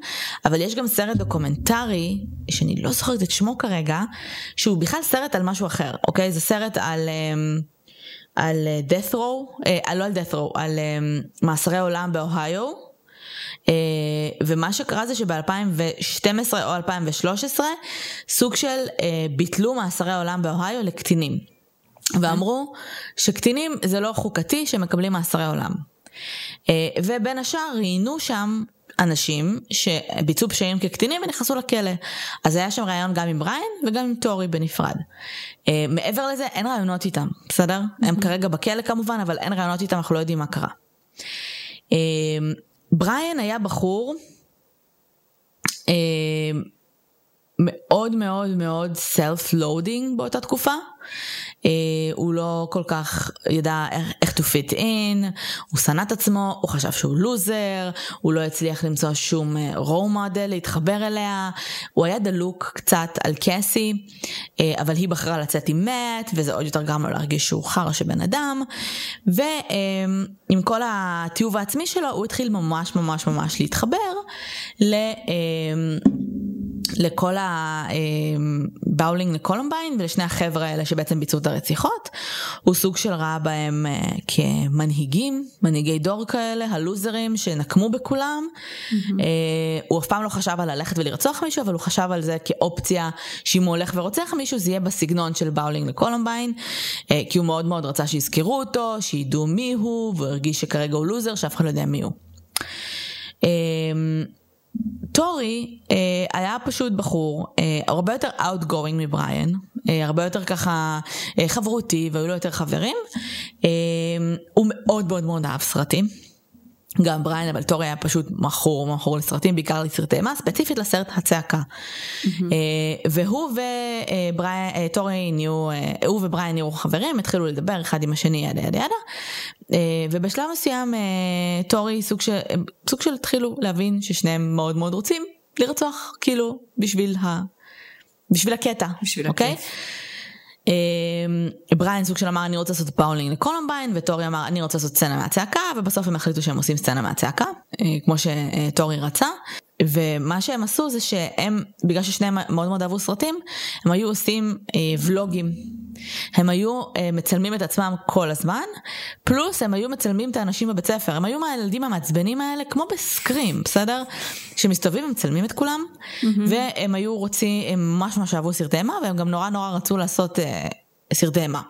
אבל יש גם סרט דוקומנטרי, שאני לא זוכרת את שמו כרגע, שהוא בכלל סרט על משהו אחר, אוקיי? זה סרט על... אה, על death row, אה, לא על death row, על אה, מאסרי עולם באוהיו, ומה שקרה זה שב-2012 או 2013 סוג של אה, ביטלו מאסרי עולם באוהיו לקטינים. ואמרו שקטינים זה לא חוקתי שמקבלים מאסרי עולם. אה, ובין השאר ראיינו שם אנשים שביצעו פשעים כקטינים ונכנסו לכלא. אז היה שם ראיון גם עם בריין וגם עם טורי בנפרד. אה, מעבר לזה אין ראיונות איתם, בסדר? הם כרגע בכלא כמובן, אבל אין ראיונות איתם, אנחנו לא יודעים מה קרה. אה, בריין היה בחור אה, מאוד מאוד מאוד self loathing באותה תקופה. אה, הוא לא כל כך ידע איך, to fit in, הוא שנא את עצמו, הוא חשב שהוא לוזר, הוא לא הצליח למצוא שום רואו מודל להתחבר אליה, הוא היה דלוק קצת על קסי, אה, אבל היא בחרה לצאת עם מאט, וזה עוד יותר גרם לו להרגיש שהוא חרא שבן אדם, ועם כל התיעוב העצמי שלו, הוא התחיל ממש ממש ממש להתחבר ל... אה, לכל הבאולינג לקולומביין ולשני החבר'ה האלה שבעצם ביצעו את הרציחות. הוא סוג של ראה בהם אה, כמנהיגים, מנהיגי דור כאלה, הלוזרים שנקמו בכולם. Mm-hmm. הוא אף פעם לא חשב על ללכת ולרצוח מישהו, אבל הוא חשב על זה כאופציה שאם הוא הולך ורוצח מישהו זה יהיה בסגנון של באולינג לקולומביין, אה, כי הוא מאוד מאוד רצה שיזכרו אותו, שידעו מי הוא, והוא הרגיש שכרגע הוא לוזר, שאף אחד לא יודע מי הוא. טורי אה, היה פשוט בחור אה, הרבה יותר outgoing מבריאן, אה, הרבה יותר ככה אה, חברותי והיו לו יותר חברים. אה, הוא מאוד מאוד מאוד אהב סרטים. גם בריין אבל טורי היה פשוט מכור מכור לסרטים בעיקר לסרטי אימה ספציפית לסרט הצעקה. Mm-hmm. והוא וטורי נהיו הוא ובריין נהיו חברים התחילו לדבר אחד עם השני yada yada yada ובשלב מסוים טורי סוג של סוג של התחילו להבין ששניהם מאוד מאוד רוצים לרצוח כאילו בשביל ה... בשביל הקטע, בשביל אוקיי? הכיף. אמ, בריין סוג של אמר אני רוצה לעשות באולינג לקולומביין וטורי אמר אני רוצה לעשות סצנה מהצעקה ובסוף הם החליטו שהם עושים סצנה מהצעקה אה, כמו שטורי רצה. ומה שהם עשו זה שהם בגלל ששניהם מאוד מאוד אהבו סרטים הם היו עושים אה, ולוגים הם היו אה, מצלמים את עצמם כל הזמן פלוס הם היו מצלמים את האנשים בבית ספר הם היו מהילדים המעצבנים האלה כמו ב Scream בסדר שמסתובבים ומצלמים את כולם mm-hmm. והם היו רוצים הם ממש ממש אהבו סרטי אימה והם גם נורא נורא רצו לעשות אה, סרטי אימה.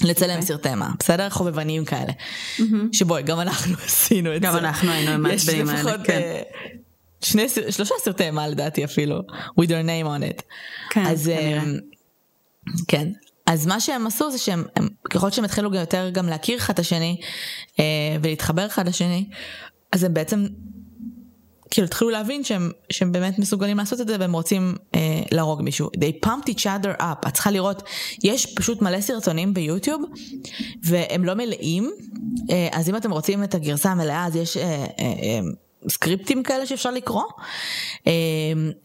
לצלם okay. אוקיי. סרטי אימה, בסדר? חובבניים כאלה. Mm-hmm. שבואי, גם אנחנו (laughs) עשינו את גם זה. גם אנחנו היינו עם מעצבנים האלה, כן. Uh, שני, שלושה סרטי אימה לדעתי אפילו, with your name on it. כן, אז, כנראה. כן, אז מה שהם עשו זה שהם, הם, ככל שהם התחילו יותר גם להכיר אחד את השני אה, ולהתחבר אחד לשני, אז הם בעצם כאילו התחילו להבין שהם, שהם באמת מסוגלים לעשות את זה והם רוצים אה, להרוג מישהו. They pumped each other up. את צריכה לראות, יש פשוט מלא סרטונים ביוטיוב והם לא מלאים, אה, אז אם אתם רוצים את הגרסה המלאה אז יש... אה, אה, אה, סקריפטים כאלה שאפשר לקרוא, אה,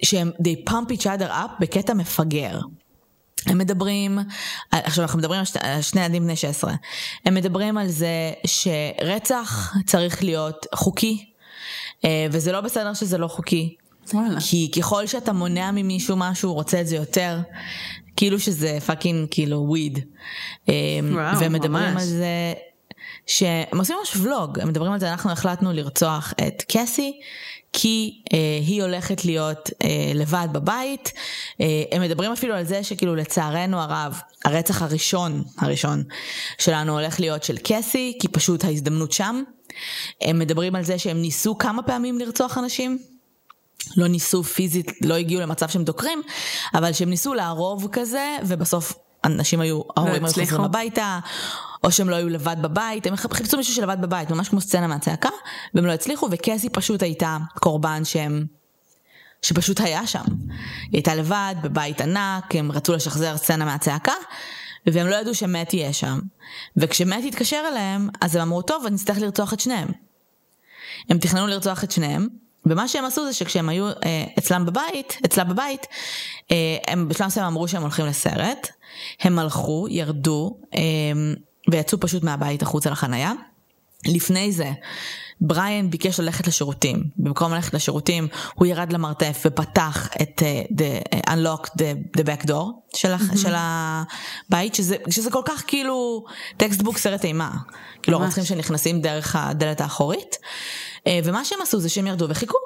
שהם they pump each other up בקטע מפגר. הם מדברים, עכשיו אנחנו מדברים על שני ילדים בני 16, הם מדברים על זה שרצח צריך להיות חוקי, אה, וזה לא בסדר שזה לא חוקי. וואלה. כי ככל שאתה מונע ממישהו משהו, הוא רוצה את זה יותר, כאילו שזה fucking כאילו weird. אה, וואו, והם מדברים ממש. על זה שהם עושים ממש ולוג, הם מדברים על זה, אנחנו החלטנו לרצוח את קסי, כי אה, היא הולכת להיות אה, לבד בבית. אה, הם מדברים אפילו על זה שכאילו לצערנו הרב, הרצח הראשון, הראשון שלנו הולך להיות של קסי, כי פשוט ההזדמנות שם. הם מדברים על זה שהם ניסו כמה פעמים לרצוח אנשים. לא ניסו פיזית, לא הגיעו למצב שהם דוקרים, אבל שהם ניסו לערוב כזה, ובסוף אנשים היו, ההורים היו חוזרים הביתה, או שהם לא היו לבד בבית, הם חיפשו מישהו שלבד בבית, ממש כמו סצנה מהצעקה, והם לא הצליחו, וקסי פשוט הייתה קורבן שהם, שפשוט היה שם. היא הייתה לבד, בבית ענק, הם רצו לשחזר סצנה מהצעקה, והם לא ידעו שמת יהיה שם. וכשמת התקשר אליהם, אז הם אמרו, טוב, אני אצטרך לרצוח את שניהם. הם תכננו לרצוח את שניהם, ומה שהם עשו זה שכשהם היו אה, אצלם בבית, אצלה בבית, אה, הם בשלב מסוים אמרו שהם הולכים לסרט, הם הלכו, ירדו, אה, ויצאו פשוט מהבית החוצה לחנייה. לפני זה, בריאן ביקש ללכת לשירותים. במקום ללכת לשירותים, הוא ירד למרתף ופתח את uh, the, uh, unlock the, the back door של, mm-hmm. של הבית, שזה, שזה כל כך כאילו textbook סרט אימה. כאילו רוצחים שנכנסים דרך הדלת האחורית. Uh, ומה שהם עשו זה שהם ירדו וחיכו.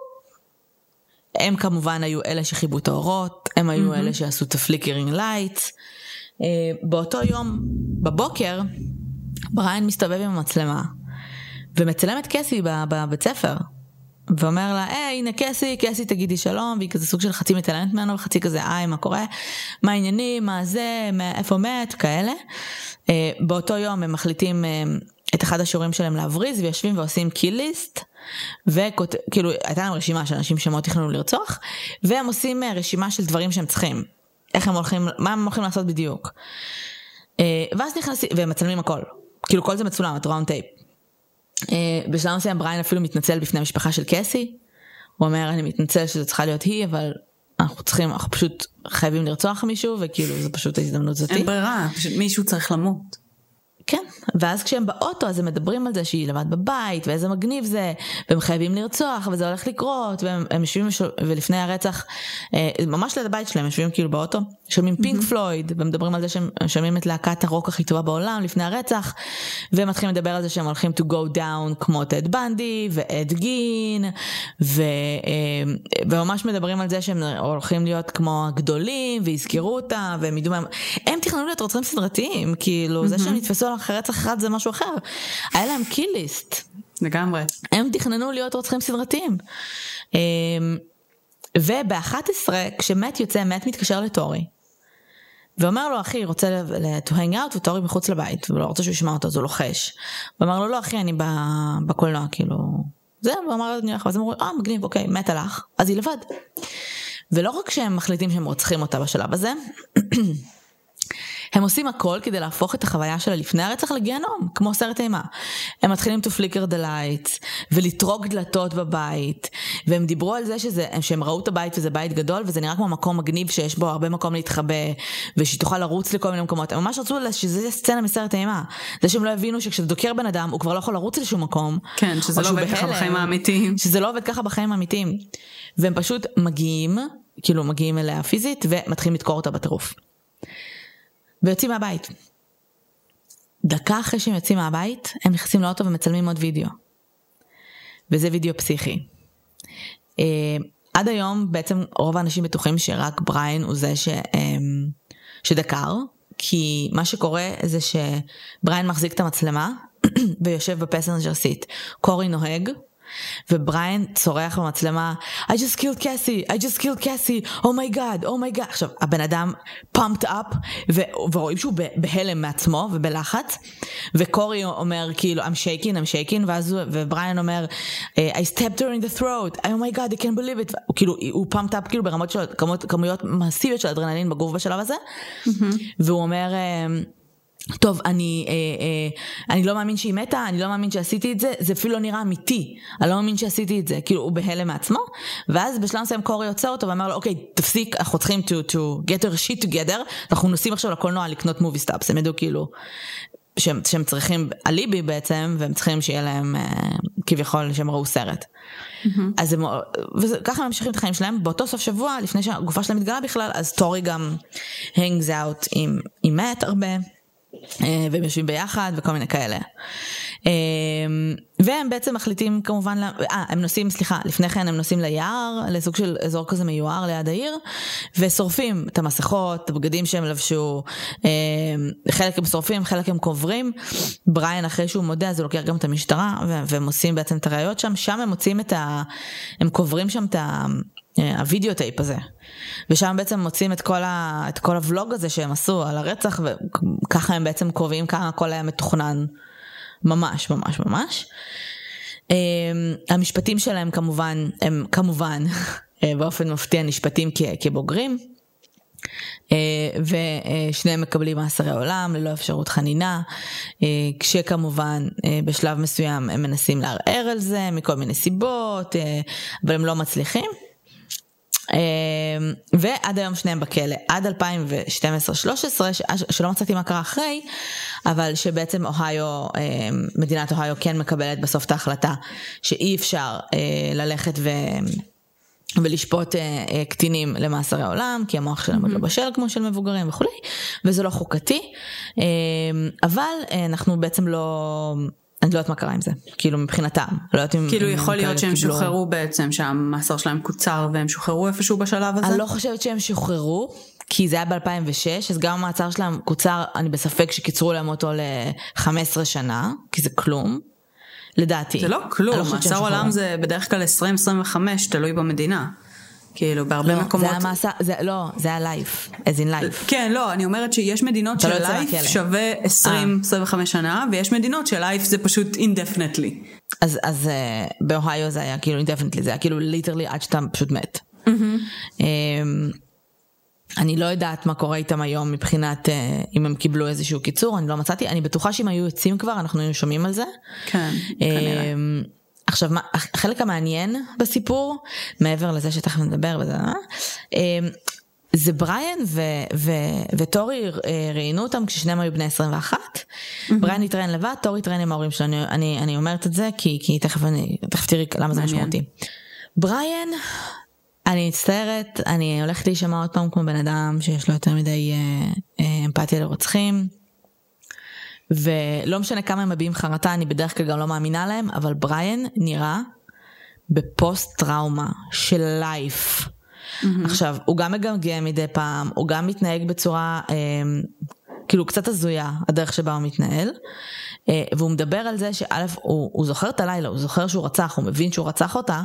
הם כמובן היו אלה שכיבו את האורות, הם היו mm-hmm. אלה שעשו את ה flickering lights. Uh, באותו יום, בבוקר, בריין מסתובב עם המצלמה, ומצלם את קסי בבית ספר. ואומר לה, היי, הנה קסי, קסי תגידי שלום, והיא כזה סוג של חצי מתעלמת ממנו, וחצי כזה, היי, מה קורה? מה העניינים, מה זה, איפה מת, כאלה. באותו יום הם מחליטים את אחד השיעורים שלהם להבריז, ויושבים ועושים קיליסט, וכאילו, הייתה להם רשימה של אנשים שמאוד תכננו לרצוח, והם עושים uh, רשימה של דברים שהם צריכים. איך הם הולכים, מה הם הולכים לעשות בדיוק. Uh, ואז נכנסים, והם מצלמים הכל. כאילו כל זה מצולם, את רואה טייפ. אה, בשלב מסוים בריין אפילו מתנצל בפני המשפחה של קסי. הוא אומר אני מתנצל שזה צריכה להיות היא אבל אנחנו צריכים אנחנו פשוט חייבים לרצוח מישהו וכאילו זה פשוט ההזדמנות זאתי. אין ברירה פשוט מישהו צריך למות. כן ואז כשהם באוטו אז הם מדברים על זה שהיא לבד בבית ואיזה מגניב זה והם חייבים לרצוח וזה הולך לקרות והם הם יושבים וש- ולפני הרצח אה, ממש ליד הבית שלהם יושבים כאילו באוטו שומעים פינק פלויד ומדברים על זה שהם שומעים את להקת הרוק הכי טובה בעולם לפני הרצח והם מתחילים לדבר על זה שהם הולכים to go down כמו טד בנדי ואד גין ו, אה, וממש מדברים על זה שהם הולכים להיות כמו הגדולים ויזכרו אותם והם ידעו מה הם הם תכננו להיות רוצחים סדרתיים כאילו זה שהם נתפסו על אחרי רצח אחד זה משהו אחר היה להם קיליסט לגמרי. הם תכננו להיות רוצחים סדרתיים. אמ, וב-11 כשמת יוצא מת מתקשר לטורי. ואומר לו אחי רוצה to hang out וטורי מחוץ לבית והוא לא רוצה שהוא ישמע אותו אז הוא לוחש. הוא אמר לו לא אחי אני ב- בקולנוע כאילו זה הוא אמר אני הולך ואז אמרו אה מגניב אוקיי מת הלך אז היא לבד. ולא רק שהם מחליטים שהם רוצחים אותה בשלב הזה הם עושים הכל כדי להפוך את החוויה שלה לפני הרצח לגיהנום, כמו סרט אימה. הם מתחילים to flicker the lights, ולטרוק דלתות בבית, והם דיברו על זה שזה, שהם ראו את הבית וזה בית גדול, וזה נראה כמו מקום מגניב שיש בו הרבה מקום להתחבא, ושהיא תוכל לרוץ לכל מיני מקומות. הם ממש רצו שזה סצנה מסרט אימה. זה שהם לא הבינו שכשאתה דוקר בן אדם, הוא כבר לא יכול לרוץ לשום מקום. כן, שזה לא עובד ככה בחיים האמיתיים. שזה לא עובד ככה בחיים האמיתיים. והם פשוט מגיעים, כאילו מגיעים אליה פיזית, ומתחילים לדקור אותה בטירוף. ויוצאים מהבית. דקה אחרי שהם יוצאים מהבית, הם נכנסים לאוטו ומצלמים עוד וידאו. וזה וידאו פסיכי. אה, עד היום בעצם רוב האנשים בטוחים שרק בריין הוא זה ש, אה, שדקר, כי מה שקורה זה שבריין מחזיק את המצלמה (clears throat) ויושב ב passenger seat. טורי נוהג. ובריין צורח במצלמה I just killed Cassie, I just killed Cassie, oh my god, oh my god. עכשיו, הבן אדם pumped up, ו- ורואים שהוא בהלם מעצמו ובלחץ, וקורי אומר כאילו I'm shaking, I'm shaking, ואז הוא, ובריין אומר I stabbed her in the throat, oh my god, I can't believe it. הוא כאילו, הוא pumped up כאילו ברמות של כמויות מסיביות של אדרנלין בגוף בשלב הזה, והוא אומר... טוב, אני, אה, אה, אני לא מאמין שהיא מתה, אני לא מאמין שעשיתי את זה, זה אפילו לא נראה אמיתי, אני לא מאמין שעשיתי את זה, כאילו הוא בהלם מעצמו, ואז בשלב מסוים טורי עוצר אותו ואומר לו, אוקיי, תפסיק, אנחנו צריכים to, to get our shit together, אנחנו נוסעים עכשיו לקולנוע לקנות movie stubs, הם ידעו כאילו, שהם, שהם צריכים אליבי בעצם, והם צריכים שיהיה להם אה, כביכול שהם ראו סרט. אז הם, וככה הם ממשיכים את החיים שלהם, באותו סוף שבוע, לפני שהגופה שלהם מתגלה בכלל, אז טורי גם hangs out עם, עם מאט הרבה. אה, והם יושבים ביחד וכל מיני כאלה. אה, והם בעצם מחליטים כמובן, אה, הם נוסעים, סליחה, לפני כן הם נוסעים ליער, לסוג של אזור כזה מיוער ליד העיר, ושורפים את המסכות, את הבגדים שהם לבשו, אה, חלק הם שורפים, חלק הם קוברים. בריין אחרי שהוא מודה אז הוא לוקח גם את המשטרה, והם עושים בעצם את הראיות שם, שם הם מוצאים את ה... הם קוברים שם את ה... אה, הוידאו טייפ הזה. ושם בעצם מוצאים את כל, ה, את כל הוולוג הזה שהם עשו על הרצח וככה הם בעצם קובעים כמה הכל היה מתוכנן ממש ממש ממש. אה, המשפטים שלהם כמובן הם כמובן (laughs) אה, באופן מפתיע נשפטים כבוגרים. ושניהם מקבלים מאסרי עולם ללא אפשרות חנינה, כשכמובן בשלב מסוים הם מנסים לערער על זה מכל מיני סיבות, אבל הם לא מצליחים. אה, ועד היום שניהם בכלא, עד 2012-2013, ש- שלא מצאתי מה קרה אחרי, אבל שבעצם אוהיו, אה, מדינת אוהיו כן מקבלת בסוף את ההחלטה שאי אפשר אה, ללכת ו... ולשפוט אה, אה, קטינים למאסרי עולם, כי המוח שלהם עוד לא בשל כמו של מבוגרים וכולי, וזה לא חוקתי, אה, אבל אה, אנחנו בעצם לא, אני לא יודעת מה קרה עם זה, כאילו מבחינתם, לא יודעת אם... כאילו אם יכול להיות שהם קיבלו- שוחררו בעצם, שהמאסר שלהם קוצר והם שוחררו איפשהו בשלב הזה? אני לא חושבת שהם שוחררו, כי זה היה ב-2006, אז גם המעצר שלהם קוצר, אני בספק שקיצרו להם אותו ל-15 שנה, כי זה כלום, לדעתי. זה לא אני כלום, שהם מאסר עולם זה בדרך כלל 20-25, תלוי במדינה. כאילו בהרבה לא, מקומות... זה מאסר, זה, לא, זה היה life, as in life. כן, לא, אני אומרת שיש מדינות לא ש life מהכלא. שווה 20-25 שנה, ויש מדינות ש life זה פשוט indefinitely. אז, אז uh, באוהיו זה היה כאילו indefinitely, זה היה כאילו literally עד שאתה פשוט מת. Um, אני לא יודעת מה קורה איתם היום מבחינת uh, אם הם קיבלו איזשהו קיצור, אני לא מצאתי, אני בטוחה שאם היו יוצאים כבר אנחנו היינו שומעים על זה. כן, כנראה. עכשיו, החלק המעניין בסיפור, מעבר לזה שתכף נדבר וזה, אה? אמ, זה בריאן ו- ו- וטורי אה, ראיינו אותם כששניהם היו בני 21. Mm-hmm. בריאן התראיין לבד, טורי התראיין עם ההורים שלו, אני, אני, אני אומרת את זה כי, כי תכף, אני, תכף תראי למה זה. משמעותי. בריאן, אני מצטערת, אני הולכת להישמע עוד פעם כמו בן אדם שיש לו יותר מדי אה, אה, אמפתיה לרוצחים. ולא משנה כמה הם מביעים חרטה, אני בדרך כלל גם לא מאמינה להם, אבל בריאן נראה בפוסט טראומה של לייף. Mm-hmm. עכשיו, הוא גם מגמגם מדי פעם, הוא גם מתנהג בצורה אה, כאילו קצת הזויה, הדרך שבה הוא מתנהל. אה, והוא מדבר על זה שא', הוא, הוא זוכר את הלילה, הוא זוכר שהוא רצח, הוא מבין שהוא רצח אותה,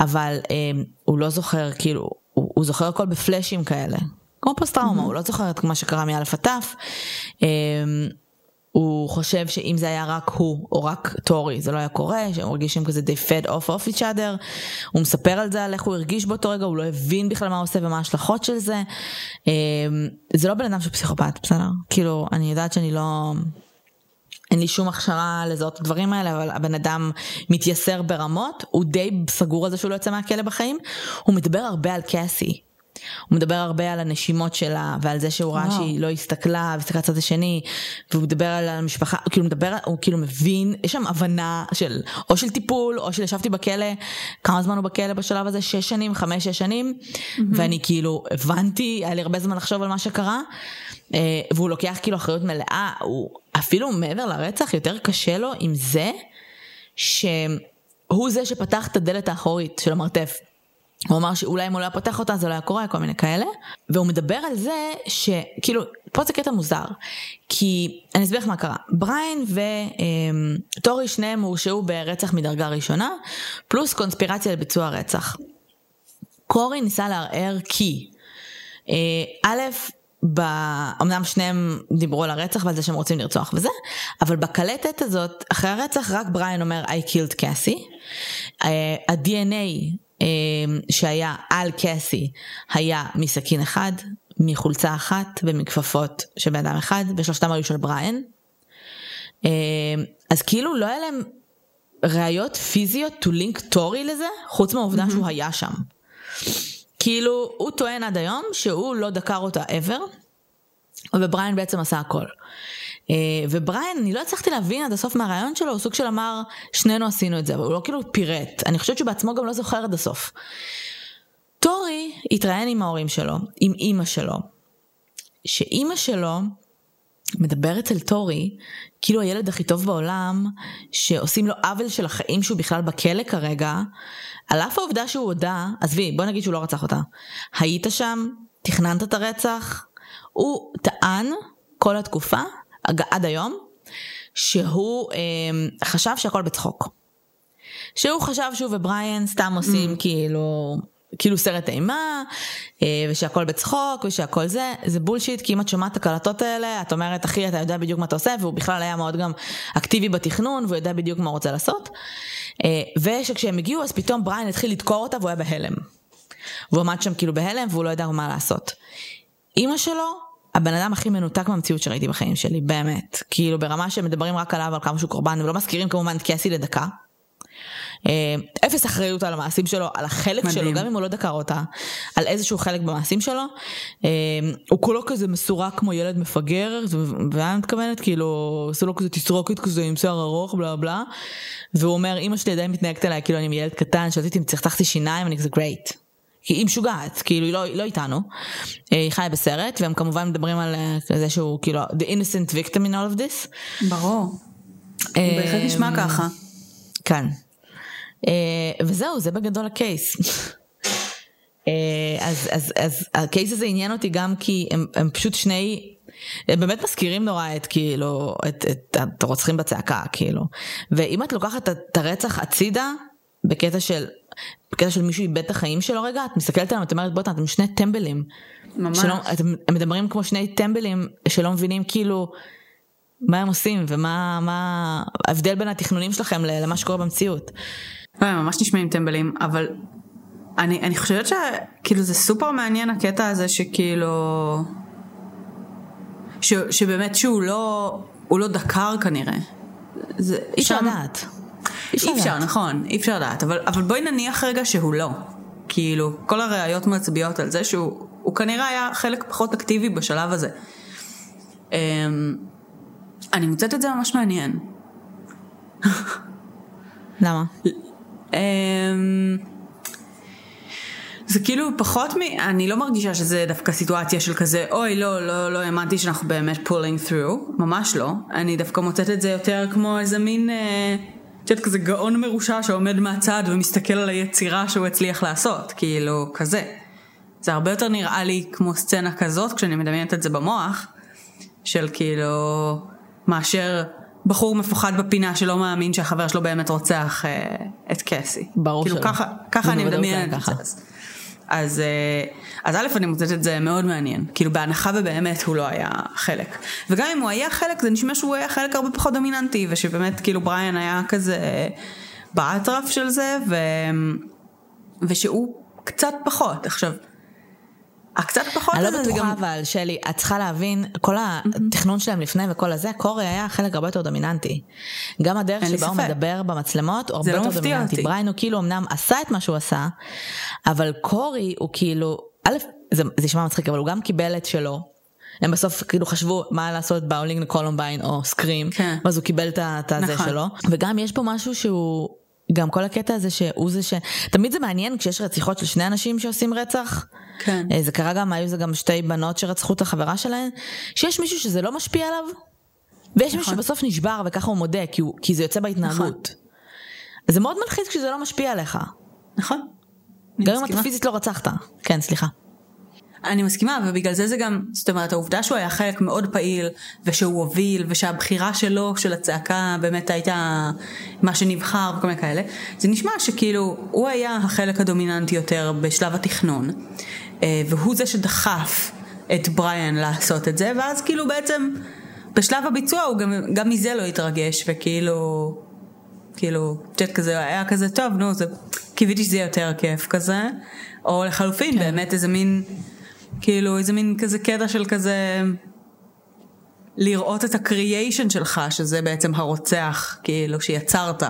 אבל אה, הוא לא זוכר, כאילו, הוא, הוא זוכר הכל בפלאשים כאלה. כמו פוסט טראומה, mm-hmm. הוא לא זוכר את מה שקרה מא' עד ת'. אה, הוא חושב שאם זה היה רק הוא או רק טורי זה לא היה קורה, שהם מרגישים כזה they fed off of each other, הוא מספר על זה על איך הוא הרגיש באותו רגע, הוא לא הבין בכלל מה הוא עושה ומה ההשלכות של זה. זה לא בן אדם שהוא פסיכופת, בסדר? כאילו, אני יודעת שאני לא... אין לי שום הכשרה לזהות את הדברים האלה, אבל הבן אדם מתייסר ברמות, הוא די סגור על זה שהוא לא יוצא מהכלא בחיים, הוא מדבר הרבה על קאסי. הוא מדבר הרבה על הנשימות שלה ועל זה שהוא ראה שהיא לא הסתכלה והסתכלה לצד השני והוא מדבר על המשפחה הוא כאילו מדבר הוא כאילו מבין יש שם הבנה של או של טיפול או של ישבתי בכלא כמה זמן הוא בכלא בשלב הזה שש שנים חמש שש שנים mm-hmm. ואני כאילו הבנתי היה לי הרבה זמן לחשוב על מה שקרה אה, והוא לוקח כאילו אחריות מלאה הוא אפילו מעבר לרצח יותר קשה לו עם זה שהוא זה שפתח את הדלת האחורית של המרתף. הוא אמר שאולי אם הוא לא היה פותח אותה זה לא היה קורה, כל מיני כאלה. והוא מדבר על זה שכאילו, פה זה קטע מוזר. כי אני אסביר לך מה קרה. בריין וטורי שניהם הורשעו ברצח מדרגה ראשונה, פלוס קונספירציה לביצוע רצח. קורי ניסה לערער כי, אה, א', ב... אמנם שניהם דיברו על הרצח ועל זה שהם רוצים לרצוח וזה, אבל בקלטת הזאת, אחרי הרצח, רק בריין אומר I killed Cassie. Uh, ה-DNA אמ, שהיה על קאסי היה מסכין אחד, מחולצה אחת ומכפפות של בן אדם אחד, ושלושתם היו של בריאן. אמ, אז כאילו לא היה להם ראיות פיזיות to link טורי לזה, חוץ מהעובדה mm-hmm. שהוא היה שם. כאילו, הוא טוען עד היום שהוא לא דקר אותה ever, ובריאן בעצם עשה הכל. אה, ובריין, אני לא הצלחתי להבין עד הסוף מהרעיון שלו, הוא סוג של אמר, שנינו עשינו את זה, אבל הוא לא כאילו פירט. אני חושבת שבעצמו גם לא זוכר עד הסוף. טורי התראיין עם ההורים שלו, עם אימא שלו, שאימא שלו מדברת אל טורי, כאילו הילד הכי טוב בעולם, שעושים לו עוול של החיים שהוא בכלל בכלא כרגע, על אף העובדה שהוא הודה, עזבי, בוא נגיד שהוא לא רצח אותה. היית שם, תכננת את הרצח, הוא טען כל התקופה עד היום, שהוא אה, חשב שהכל בצחוק. שהוא חשב שהוא ובריאן סתם עושים mm. כאילו, כאילו סרט אימה, אה, ושהכל בצחוק, ושהכל זה, זה בולשיט, כי אם את שומעת את הקלטות האלה, את אומרת, אחי, אתה יודע בדיוק מה אתה עושה, והוא בכלל היה מאוד גם אקטיבי בתכנון, והוא יודע בדיוק מה הוא רוצה לעשות. אה, ושכשהם הגיעו, אז פתאום בריאן התחיל לדקור אותה, והוא היה בהלם. והוא עמד שם כאילו בהלם, והוא לא ידע מה לעשות. אימא שלו הבן אדם הכי מנותק מהמציאות שראיתי בחיים שלי, באמת. כאילו ברמה שמדברים רק עליו, על כמה שהוא קורבן, ולא מזכירים כמובן את קאסי לדקה. אה, אפס אחריות על המעשים שלו, על החלק מדהים. שלו, גם אם הוא לא דקר אותה, על איזשהו חלק במעשים שלו. אה, הוא כולו כזה מסורק כמו ילד מפגר, ואני מתכוונת, כאילו, עשו לו כזה תסרוקת כזה עם שיער ארוך, בלה בלה. והוא אומר, אמא שלי עדיין מתנהגת אליי כאילו אני ילד קטן, אם צחצחתי שיניים, אני כזה גרייט. היא משוגעת, כאילו היא לא, לא איתנו, אה, היא חיה בסרט, והם כמובן מדברים על אה, זה שהוא כאילו the innocent victim in all of this. ברור, הוא בהחלט נשמע אה, ככה. כן. וזהו, זה בגדול הקייס. אז, אז, אז הקייס הזה עניין אותי גם כי הם, הם פשוט שני, הם באמת מזכירים נורא את כאילו, את, את, את הרוצחים בצעקה, כאילו. ואם את לוקחת את הרצח הצידה, בקטע של בקטע של מישהו איבד את החיים שלו רגע, את מסתכלת עליהם, את אומרת בוא'נה אתם שני טמבלים. ממש. שלא, אתם, הם מדברים כמו שני טמבלים שלא מבינים כאילו מה הם עושים ומה מה ההבדל בין התכנונים שלכם למה שקורה במציאות. לא, הם ממש נשמעים טמבלים, אבל אני, אני חושבת שכאילו זה סופר מעניין הקטע הזה שכאילו... ש, שבאמת שהוא לא, הוא לא דקר כנראה. זה, אי אפשר לדעת. אי אפשר, נכון, אי אפשר לדעת, אבל, אבל בואי נניח רגע שהוא לא. כאילו, כל הראיות מצביעות על זה שהוא הוא כנראה היה חלק פחות אקטיבי בשלב הזה. אמ, אני מוצאת את זה ממש מעניין. למה? אמ, זה כאילו פחות מ... אני לא מרגישה שזה דווקא סיטואציה של כזה, אוי, לא, לא, לא האמנתי שאנחנו באמת pulling through, ממש לא. אני דווקא מוצאת את זה יותר כמו איזה מין, אה, את יודעת, כזה גאון מרושע שעומד מהצד ומסתכל על היצירה שהוא הצליח לעשות, כאילו, כזה. זה הרבה יותר נראה לי כמו סצנה כזאת, כשאני מדמיינת את זה במוח, של כאילו, מאשר בחור מפוחד בפינה שלא מאמין שהחבר שלו באמת רוצח אה, את קסי. ברור כאילו, שלא. ככה, ככה אני מדמיינת את. זה. אז- אז, אה, אז א', אני מוצאת את זה מאוד מעניין. כאילו, בהנחה ובאמת הוא לא היה חלק. וגם אם הוא היה חלק, זה נשמע שהוא היה חלק הרבה פחות דומיננטי, ושבאמת, כאילו, בריאן היה כזה באטרף של זה, ו... ושהוא קצת פחות. עכשיו, הקצת פחות אני לא הזה זה בטוחה גם... אבל, שלי, את צריכה להבין, כל התכנון שלהם לפני וכל הזה, קורי היה חלק הרבה יותר דומיננטי. גם הדרך שבה הוא. מדבר במצלמות הוא הרבה לא יותר דומיננטי. בריין הוא כאילו אמנם עשה את מה שהוא עשה, אבל קורי הוא כאילו, א', זה נשמע מצחיק, אבל הוא גם קיבל את שלו. הם בסוף כאילו חשבו מה לעשות באולינג לקולומביין או סקרים, כן. ואז הוא קיבל את הזה נכון. שלו. וגם יש פה משהו שהוא... גם כל הקטע הזה שהוא זה ש... תמיד זה מעניין כשיש רציחות של שני אנשים שעושים רצח. כן. אה, זה קרה גם, היו זה גם שתי בנות שרצחו את החברה שלהן, שיש מישהו שזה לא משפיע עליו, ויש מישהו נכון. שבסוף נשבר וככה הוא מודה, כי, הוא, כי זה יוצא בהתנהגות. זה מאוד מלחיץ כשזה לא משפיע עליך. נכון. גם אם. אתה פיזית לא רצחת. כן, סליחה. אני מסכימה, ובגלל זה זה גם, זאת אומרת, העובדה שהוא היה חלק מאוד פעיל, ושהוא הוביל, ושהבחירה שלו, של הצעקה, באמת הייתה מה שנבחר וכל מיני כאלה, זה נשמע שכאילו, הוא היה החלק הדומיננטי יותר בשלב התכנון, אה, והוא זה שדחף את בריאן לעשות את זה, ואז כאילו בעצם, בשלב הביצוע הוא גם, גם מזה לא התרגש, וכאילו, כאילו, יודעת כזה, היה כזה טוב, נו, זה, קיוויתי שזה יהיה יותר כיף כזה, או לחלופין, כן. באמת איזה מין, כאילו, איזה מין כזה קטע של כזה, לראות את הקריאיישן שלך, שזה בעצם הרוצח, כאילו, שיצרת.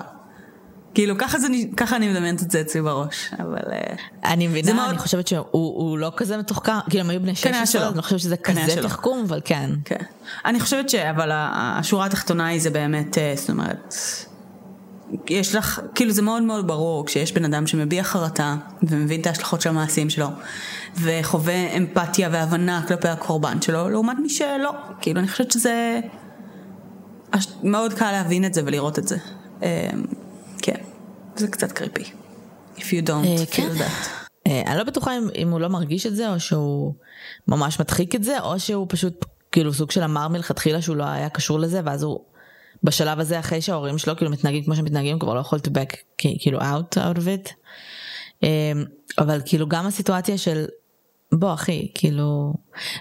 כאילו, ככה, זה, ככה אני מדמיינת את זה אצלי בראש, אבל... אה, אני מבינה, מאוד- אני חושבת שהוא הוא לא כזה מתוחכם, כאילו הם היו בני כנראה 16, שלא. אז אני לא חושבת שזה כזה. תחכום, אבל כן. כן. אני חושבת ש... אבל השורה התחתונה היא זה באמת, אה, זאת אומרת, יש לך, כאילו זה מאוד מאוד ברור כשיש בן אדם שמביע חרטה ומבין את ההשלכות של המעשים שלו וחווה אמפתיה והבנה כלפי הקורבן שלו, לעומת מי שלא. כאילו אני חושבת שזה מאוד קל להבין את זה ולראות את זה. אה, כן, זה קצת קריפי. If you don't אה, feel כן. that. אה, אני לא בטוחה אם, אם הוא לא מרגיש את זה, או שהוא ממש מדחיק את זה, או שהוא פשוט כאילו סוג של אמר מלכתחילה שהוא לא היה קשור לזה, ואז הוא בשלב הזה אחרי שההורים שלו כאילו מתנהגים כמו שהם מתנהגים, הוא כבר לא יכול to back כאילו out out of it. אה, אבל כאילו גם הסיטואציה של בוא אחי כאילו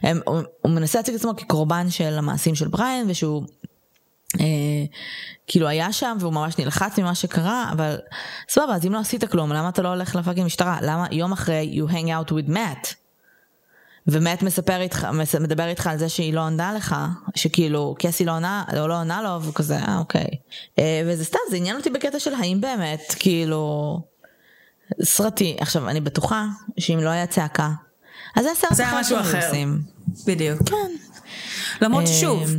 הם, הוא, הוא מנסה להציג את עצמו כקורבן של המעשים של בריין ושהוא אה, כאילו היה שם והוא ממש נלחץ ממה שקרה אבל סבבה אז אם לא עשית כלום למה אתה לא הולך לפאקינג משטרה למה יום אחרי you hang out with Matt ומט מספר איתך מדבר איתך על זה שהיא לא עונה לך שכאילו קסי לא עונה לא, לא עונה לו והוא כזה אה אוקיי אה, וזה סתם זה עניין אותי בקטע של האם באמת כאילו סרטי עכשיו אני בטוחה שאם לא היה צעקה אז זה היה סרט זה היה משהו שהיו אחר. עושים. בדיוק. כן למרות אה, ששוב,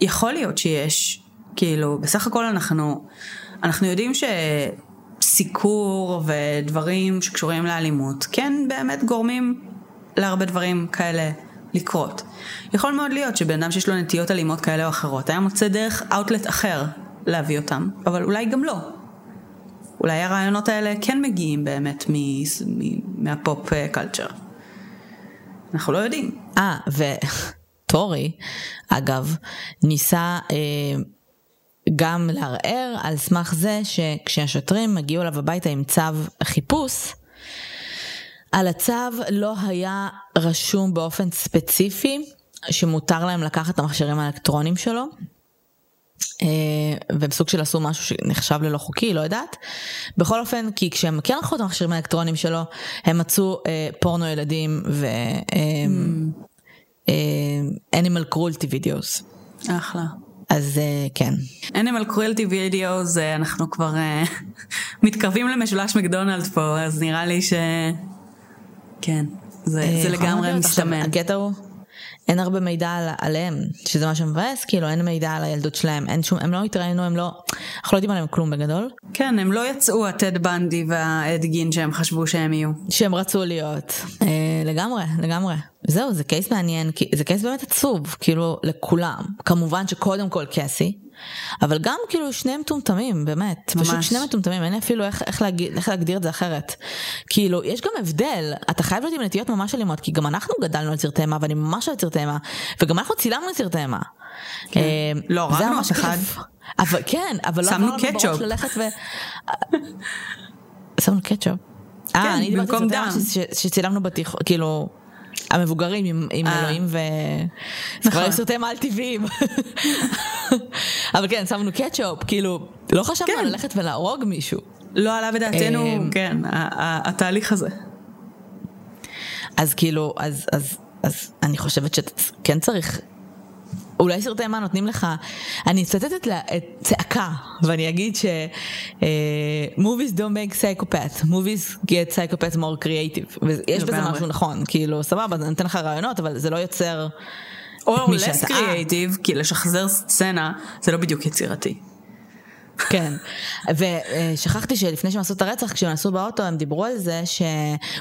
יכול להיות שיש, כאילו, בסך הכל אנחנו, אנחנו יודעים שסיקור ודברים שקשורים לאלימות, כן באמת גורמים להרבה דברים כאלה לקרות. יכול מאוד להיות שבן אדם שיש לו נטיות אלימות כאלה או אחרות, היה מוצא דרך אאוטלט אחר להביא אותם, אבל אולי גם לא. אולי הרעיונות האלה כן מגיעים באמת מ- מ- מהפופ קלצ'ר. אנחנו לא יודעים. אה, וטורי, (laughs) אגב, ניסה אה, גם לערער על סמך זה שכשהשוטרים הגיעו אליו הביתה עם צו חיפוש, על הצו לא היה רשום באופן ספציפי שמותר להם לקחת את המכשירים האלקטרונים שלו. אה, והם סוג של עשו משהו שנחשב ללא חוקי, לא יודעת. בכל אופן, כי כשהם כן לקחו את המכשירים האלקטרונים שלו, הם מצאו אה, פורנו ילדים ו... אה, אה, animal cruelty videos. אחלה. אז אה, כן. Animal Cruelty Videos, אה, אנחנו כבר אה, (laughs) מתקרבים למשולש מקדונלד פה, אז נראה לי ש... כן. זה, אה, זה לגמרי מסתמן. הקטע הוא, אין הרבה מידע על, עליהם, שזה מה שמבאס, כאילו אין מידע על הילדות שלהם, אין שום, הם לא התראינו, הם לא, אנחנו לא יודעים עליהם כלום בגדול, כן, הם לא יצאו הטד בנדי והאד גין שהם חשבו שהם יהיו. שהם רצו להיות. אה, לגמרי, לגמרי. זהו, זה קייס מעניין, זה קייס באמת עצוב, כאילו, לכולם. כמובן שקודם כל קסי, אבל גם כאילו שניהם מטומטמים, באמת. ממש. פשוט. שניהם מטומטמים, אין אפילו איך, איך, להגיד, איך להגדיר את זה אחרת. כאילו, יש גם הבדל, אתה חייב להיות עם נטיות ממש אלימות, כי גם אנחנו גדלנו על סרטי אימה, ואני ממש אוהבת סרטי אימה, וגם אנחנו צילמנו סרטי אימה. כן. אה, לא הרגנו ממש אף אחד. אבל כן, אבל לא לנו בראש. ללכת ו... שמנו קטשופ. אה, כן, אני דיברתי על סרטי אימה שצילמנו בתיכון, כאילו, המבוגרים עם, עם אה. אלוהים ו... נכון. כבר סרטי אימה על טבעיים. (laughs) אבל כן, שמנו קטשופ, כאילו, לא חשבנו כן. ללכת ולהרוג מישהו. לא עלה בדעתנו, אמ, כן, התהליך הזה. אז כאילו, אז, אז, אז אני חושבת שכן צריך, אולי סרטי אימה נותנים לך, אני אצטט לה- את צעקה, ואני אגיד ש... uh, movies don't make psychopaths, movies get psychopaths more creative. ויש בזה. משהו נכון, כאילו, סבבה, זה נותן לך רעיונות, אבל זה לא יוצר... או less creative, כי לשחזר סצנה זה לא בדיוק יצירתי. כן, ושכחתי שלפני שהם עשו את הרצח, כשהם נסעו באוטו הם דיברו על זה ש-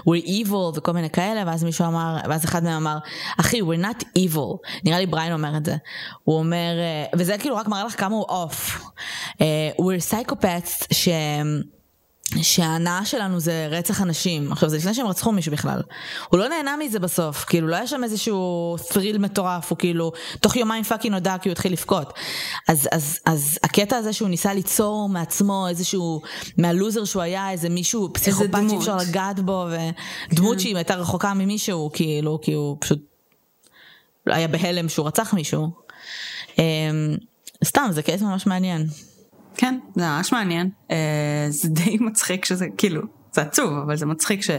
we're evil וכל מיני כאלה, ואז מישהו אמר, ואז אחד מהם אמר, אחי, we're not evil, נראה לי בריין אומר את זה, הוא אומר, וזה כאילו רק מראה לך כמה הוא אוף, אה, we're psychopaths ש... שההנאה שלנו זה רצח אנשים. עכשיו, זה לפני שהם רצחו מישהו בכלל. הוא לא נהנה מזה בסוף, כאילו, לא היה שם איזשהו thrill מטורף, הוא כאילו, תוך יומיים fucking נודע כי הוא התחיל לבכות. אז, אז, אז הקטע הזה שהוא ניסה ליצור מעצמו איזשהו, מהלוזר שהוא היה, איזה מישהו פסיכופת. שאי אפשר לגעת בו, ודמות שהיא הייתה רחוקה ממישהו, כאילו, כי הוא פשוט היה בהלם שהוא רצח מישהו. אמ, סתם, זה case ממש מעניין. כן, זה ממש מעניין. אה, זה די מצחיק שזה, כאילו, זה עצוב, אבל זה מצחיק ש...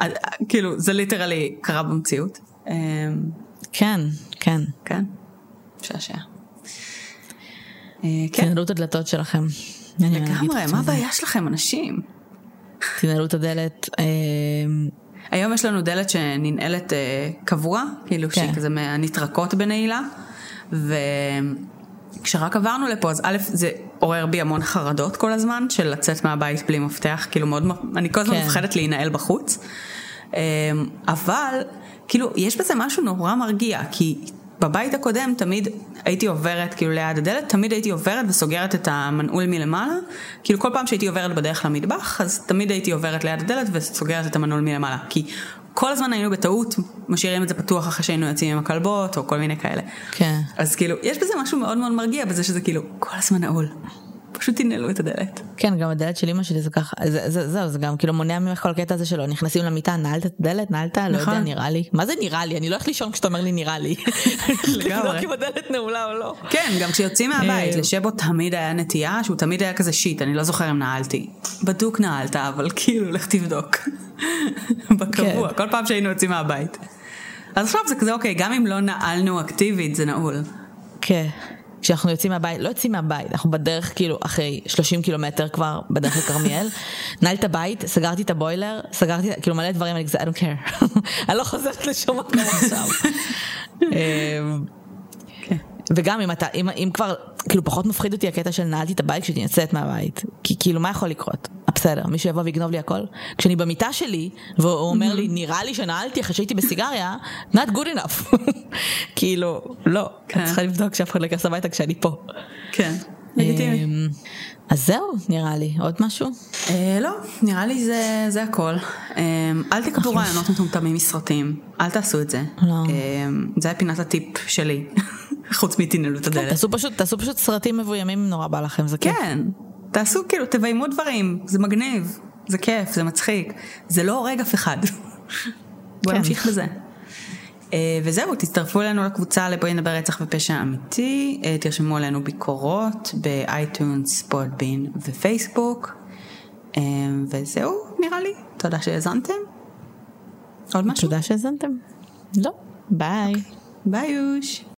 אה, כאילו, זה ליטרלי קרה במציאות. אה, כן, כן. כן, משעשע. אה, כן, תנעלו את הדלתות שלכם. לגמרי, מה. הבעיה שלכם, אנשים? תנעלו את הדלת. היום יש לנו דלת שננעלת אה, קבוע, כאילו כן. שהיא כזה מהנטרקות בנעילה, וכשרק עברנו לפה, אז א', זה עורר בי המון חרדות כל הזמן, של לצאת מהבית בלי מפתח, כאילו מאוד, אני כל הזמן כן. מפחדת להינעל בחוץ, אה, אבל כאילו יש בזה משהו נורא מרגיע, כי בבית הקודם תמיד הייתי עוברת כאילו ליד הדלת, תמיד הייתי עוברת וסוגרת את המנעול מלמעלה, כאילו כל פעם שהייתי עוברת בדרך למטבח, אז תמיד הייתי עוברת ליד הדלת וסוגרת את המנעול מלמעלה, כי כל הזמן היינו בטעות משאירים את זה פתוח אחרי שהיינו יוצאים עם הכלבות או כל מיני כאלה. כן. אז כאילו, יש בזה משהו מאוד מאוד מרגיע בזה שזה כאילו כל הזמן נעול. פשוט תנעלו את הדלת. כן, גם הדלת של אמא שלי זה ככה, זה- זה- זהו, זה גם כאילו מונע ממך כל הקטע הזה שלו, נכנסים למיטה, נעלת את הדלת, נעלת, לא יודע, נכון. נראה לי. מה זה נראה לי? אני לא הולך לישון כשאתה אומר לי נראה לי. לגמרי. לבדוק אם הדלת נעולה או לא. כן, גם כשיוצאים מהבית, אה. לשבו תמיד היה נטייה שהוא תמיד היה כזה שיט, אני לא זוכר אם נעלתי. בדוק נעלת, אבל כאילו, לך תבדוק. (laughs) בקבוע, כן. כל פעם שהיינו יוצאים מהבית. אז עכשיו זה כזה, אוקיי, גם אם לא נעלנו אקטיבית, זה נעול. כן. כשאנחנו יוצאים מהבית, לא יוצאים מהבית, אנחנו בדרך כאילו אחרי 30 קילומטר כבר בדרך לכרמיאל, (laughs) נעלתי את הבית, סגרתי את הבוילר, סגרתי כאילו מלא דברים, אני כזה, I don't care, (laughs) אני לא חוזרת לשום מקום עכשיו. (laughs) אמ, כן. וגם אם אתה, אם, אם כבר, כאילו פחות מפחיד אותי הקטע של נעלתי את הבית כשאני יוצאת מהבית. כי כאילו מה יכול לקרות? אה, בסדר, מישהו יבוא ויגנוב לי הכל? כשאני במיטה שלי, והוא אומר לי, נראה לי שנעלתי אחרי שהייתי בסיגריה, not good enough. (laughs) כאילו, לא, כן. את צריכה לבדוק שאף אחד לא ייכנס הביתה כשאני פה. כן, לגיטימי. אמ, אז זהו, נראה לי. עוד משהו? אה, לא, נראה לי זה, זה הכל. אה, אל תקבלו רעיונות מטומטמים מסרטים, אל תעשו את זה. לא. אה, זה היה פינת הטיפ שלי, (laughs) חוץ מתנעלו את הדלת. תעשו פשוט, תעשו פשוט סרטים מבוימים אם נורא בא לכם, זה כיף. כן, תעשו כאילו, תביימו דברים, זה מגניב, זה כיף, זה מצחיק, זה לא הורג אף אחד. (laughs) בואו כן. נמשיך בזה. אה, וזהו, תצטרפו אלינו לקבוצה לבואי נדבר רצח ופשע אמיתי, אה, תרשמו עלינו ביקורות ב iTunes, Podbean ופייסבוק, אה, וזהו, נראה לי. תודה שהאזנתם. עוד משהו? תודה שהאזנתם. לא. ביי. ביי יוש.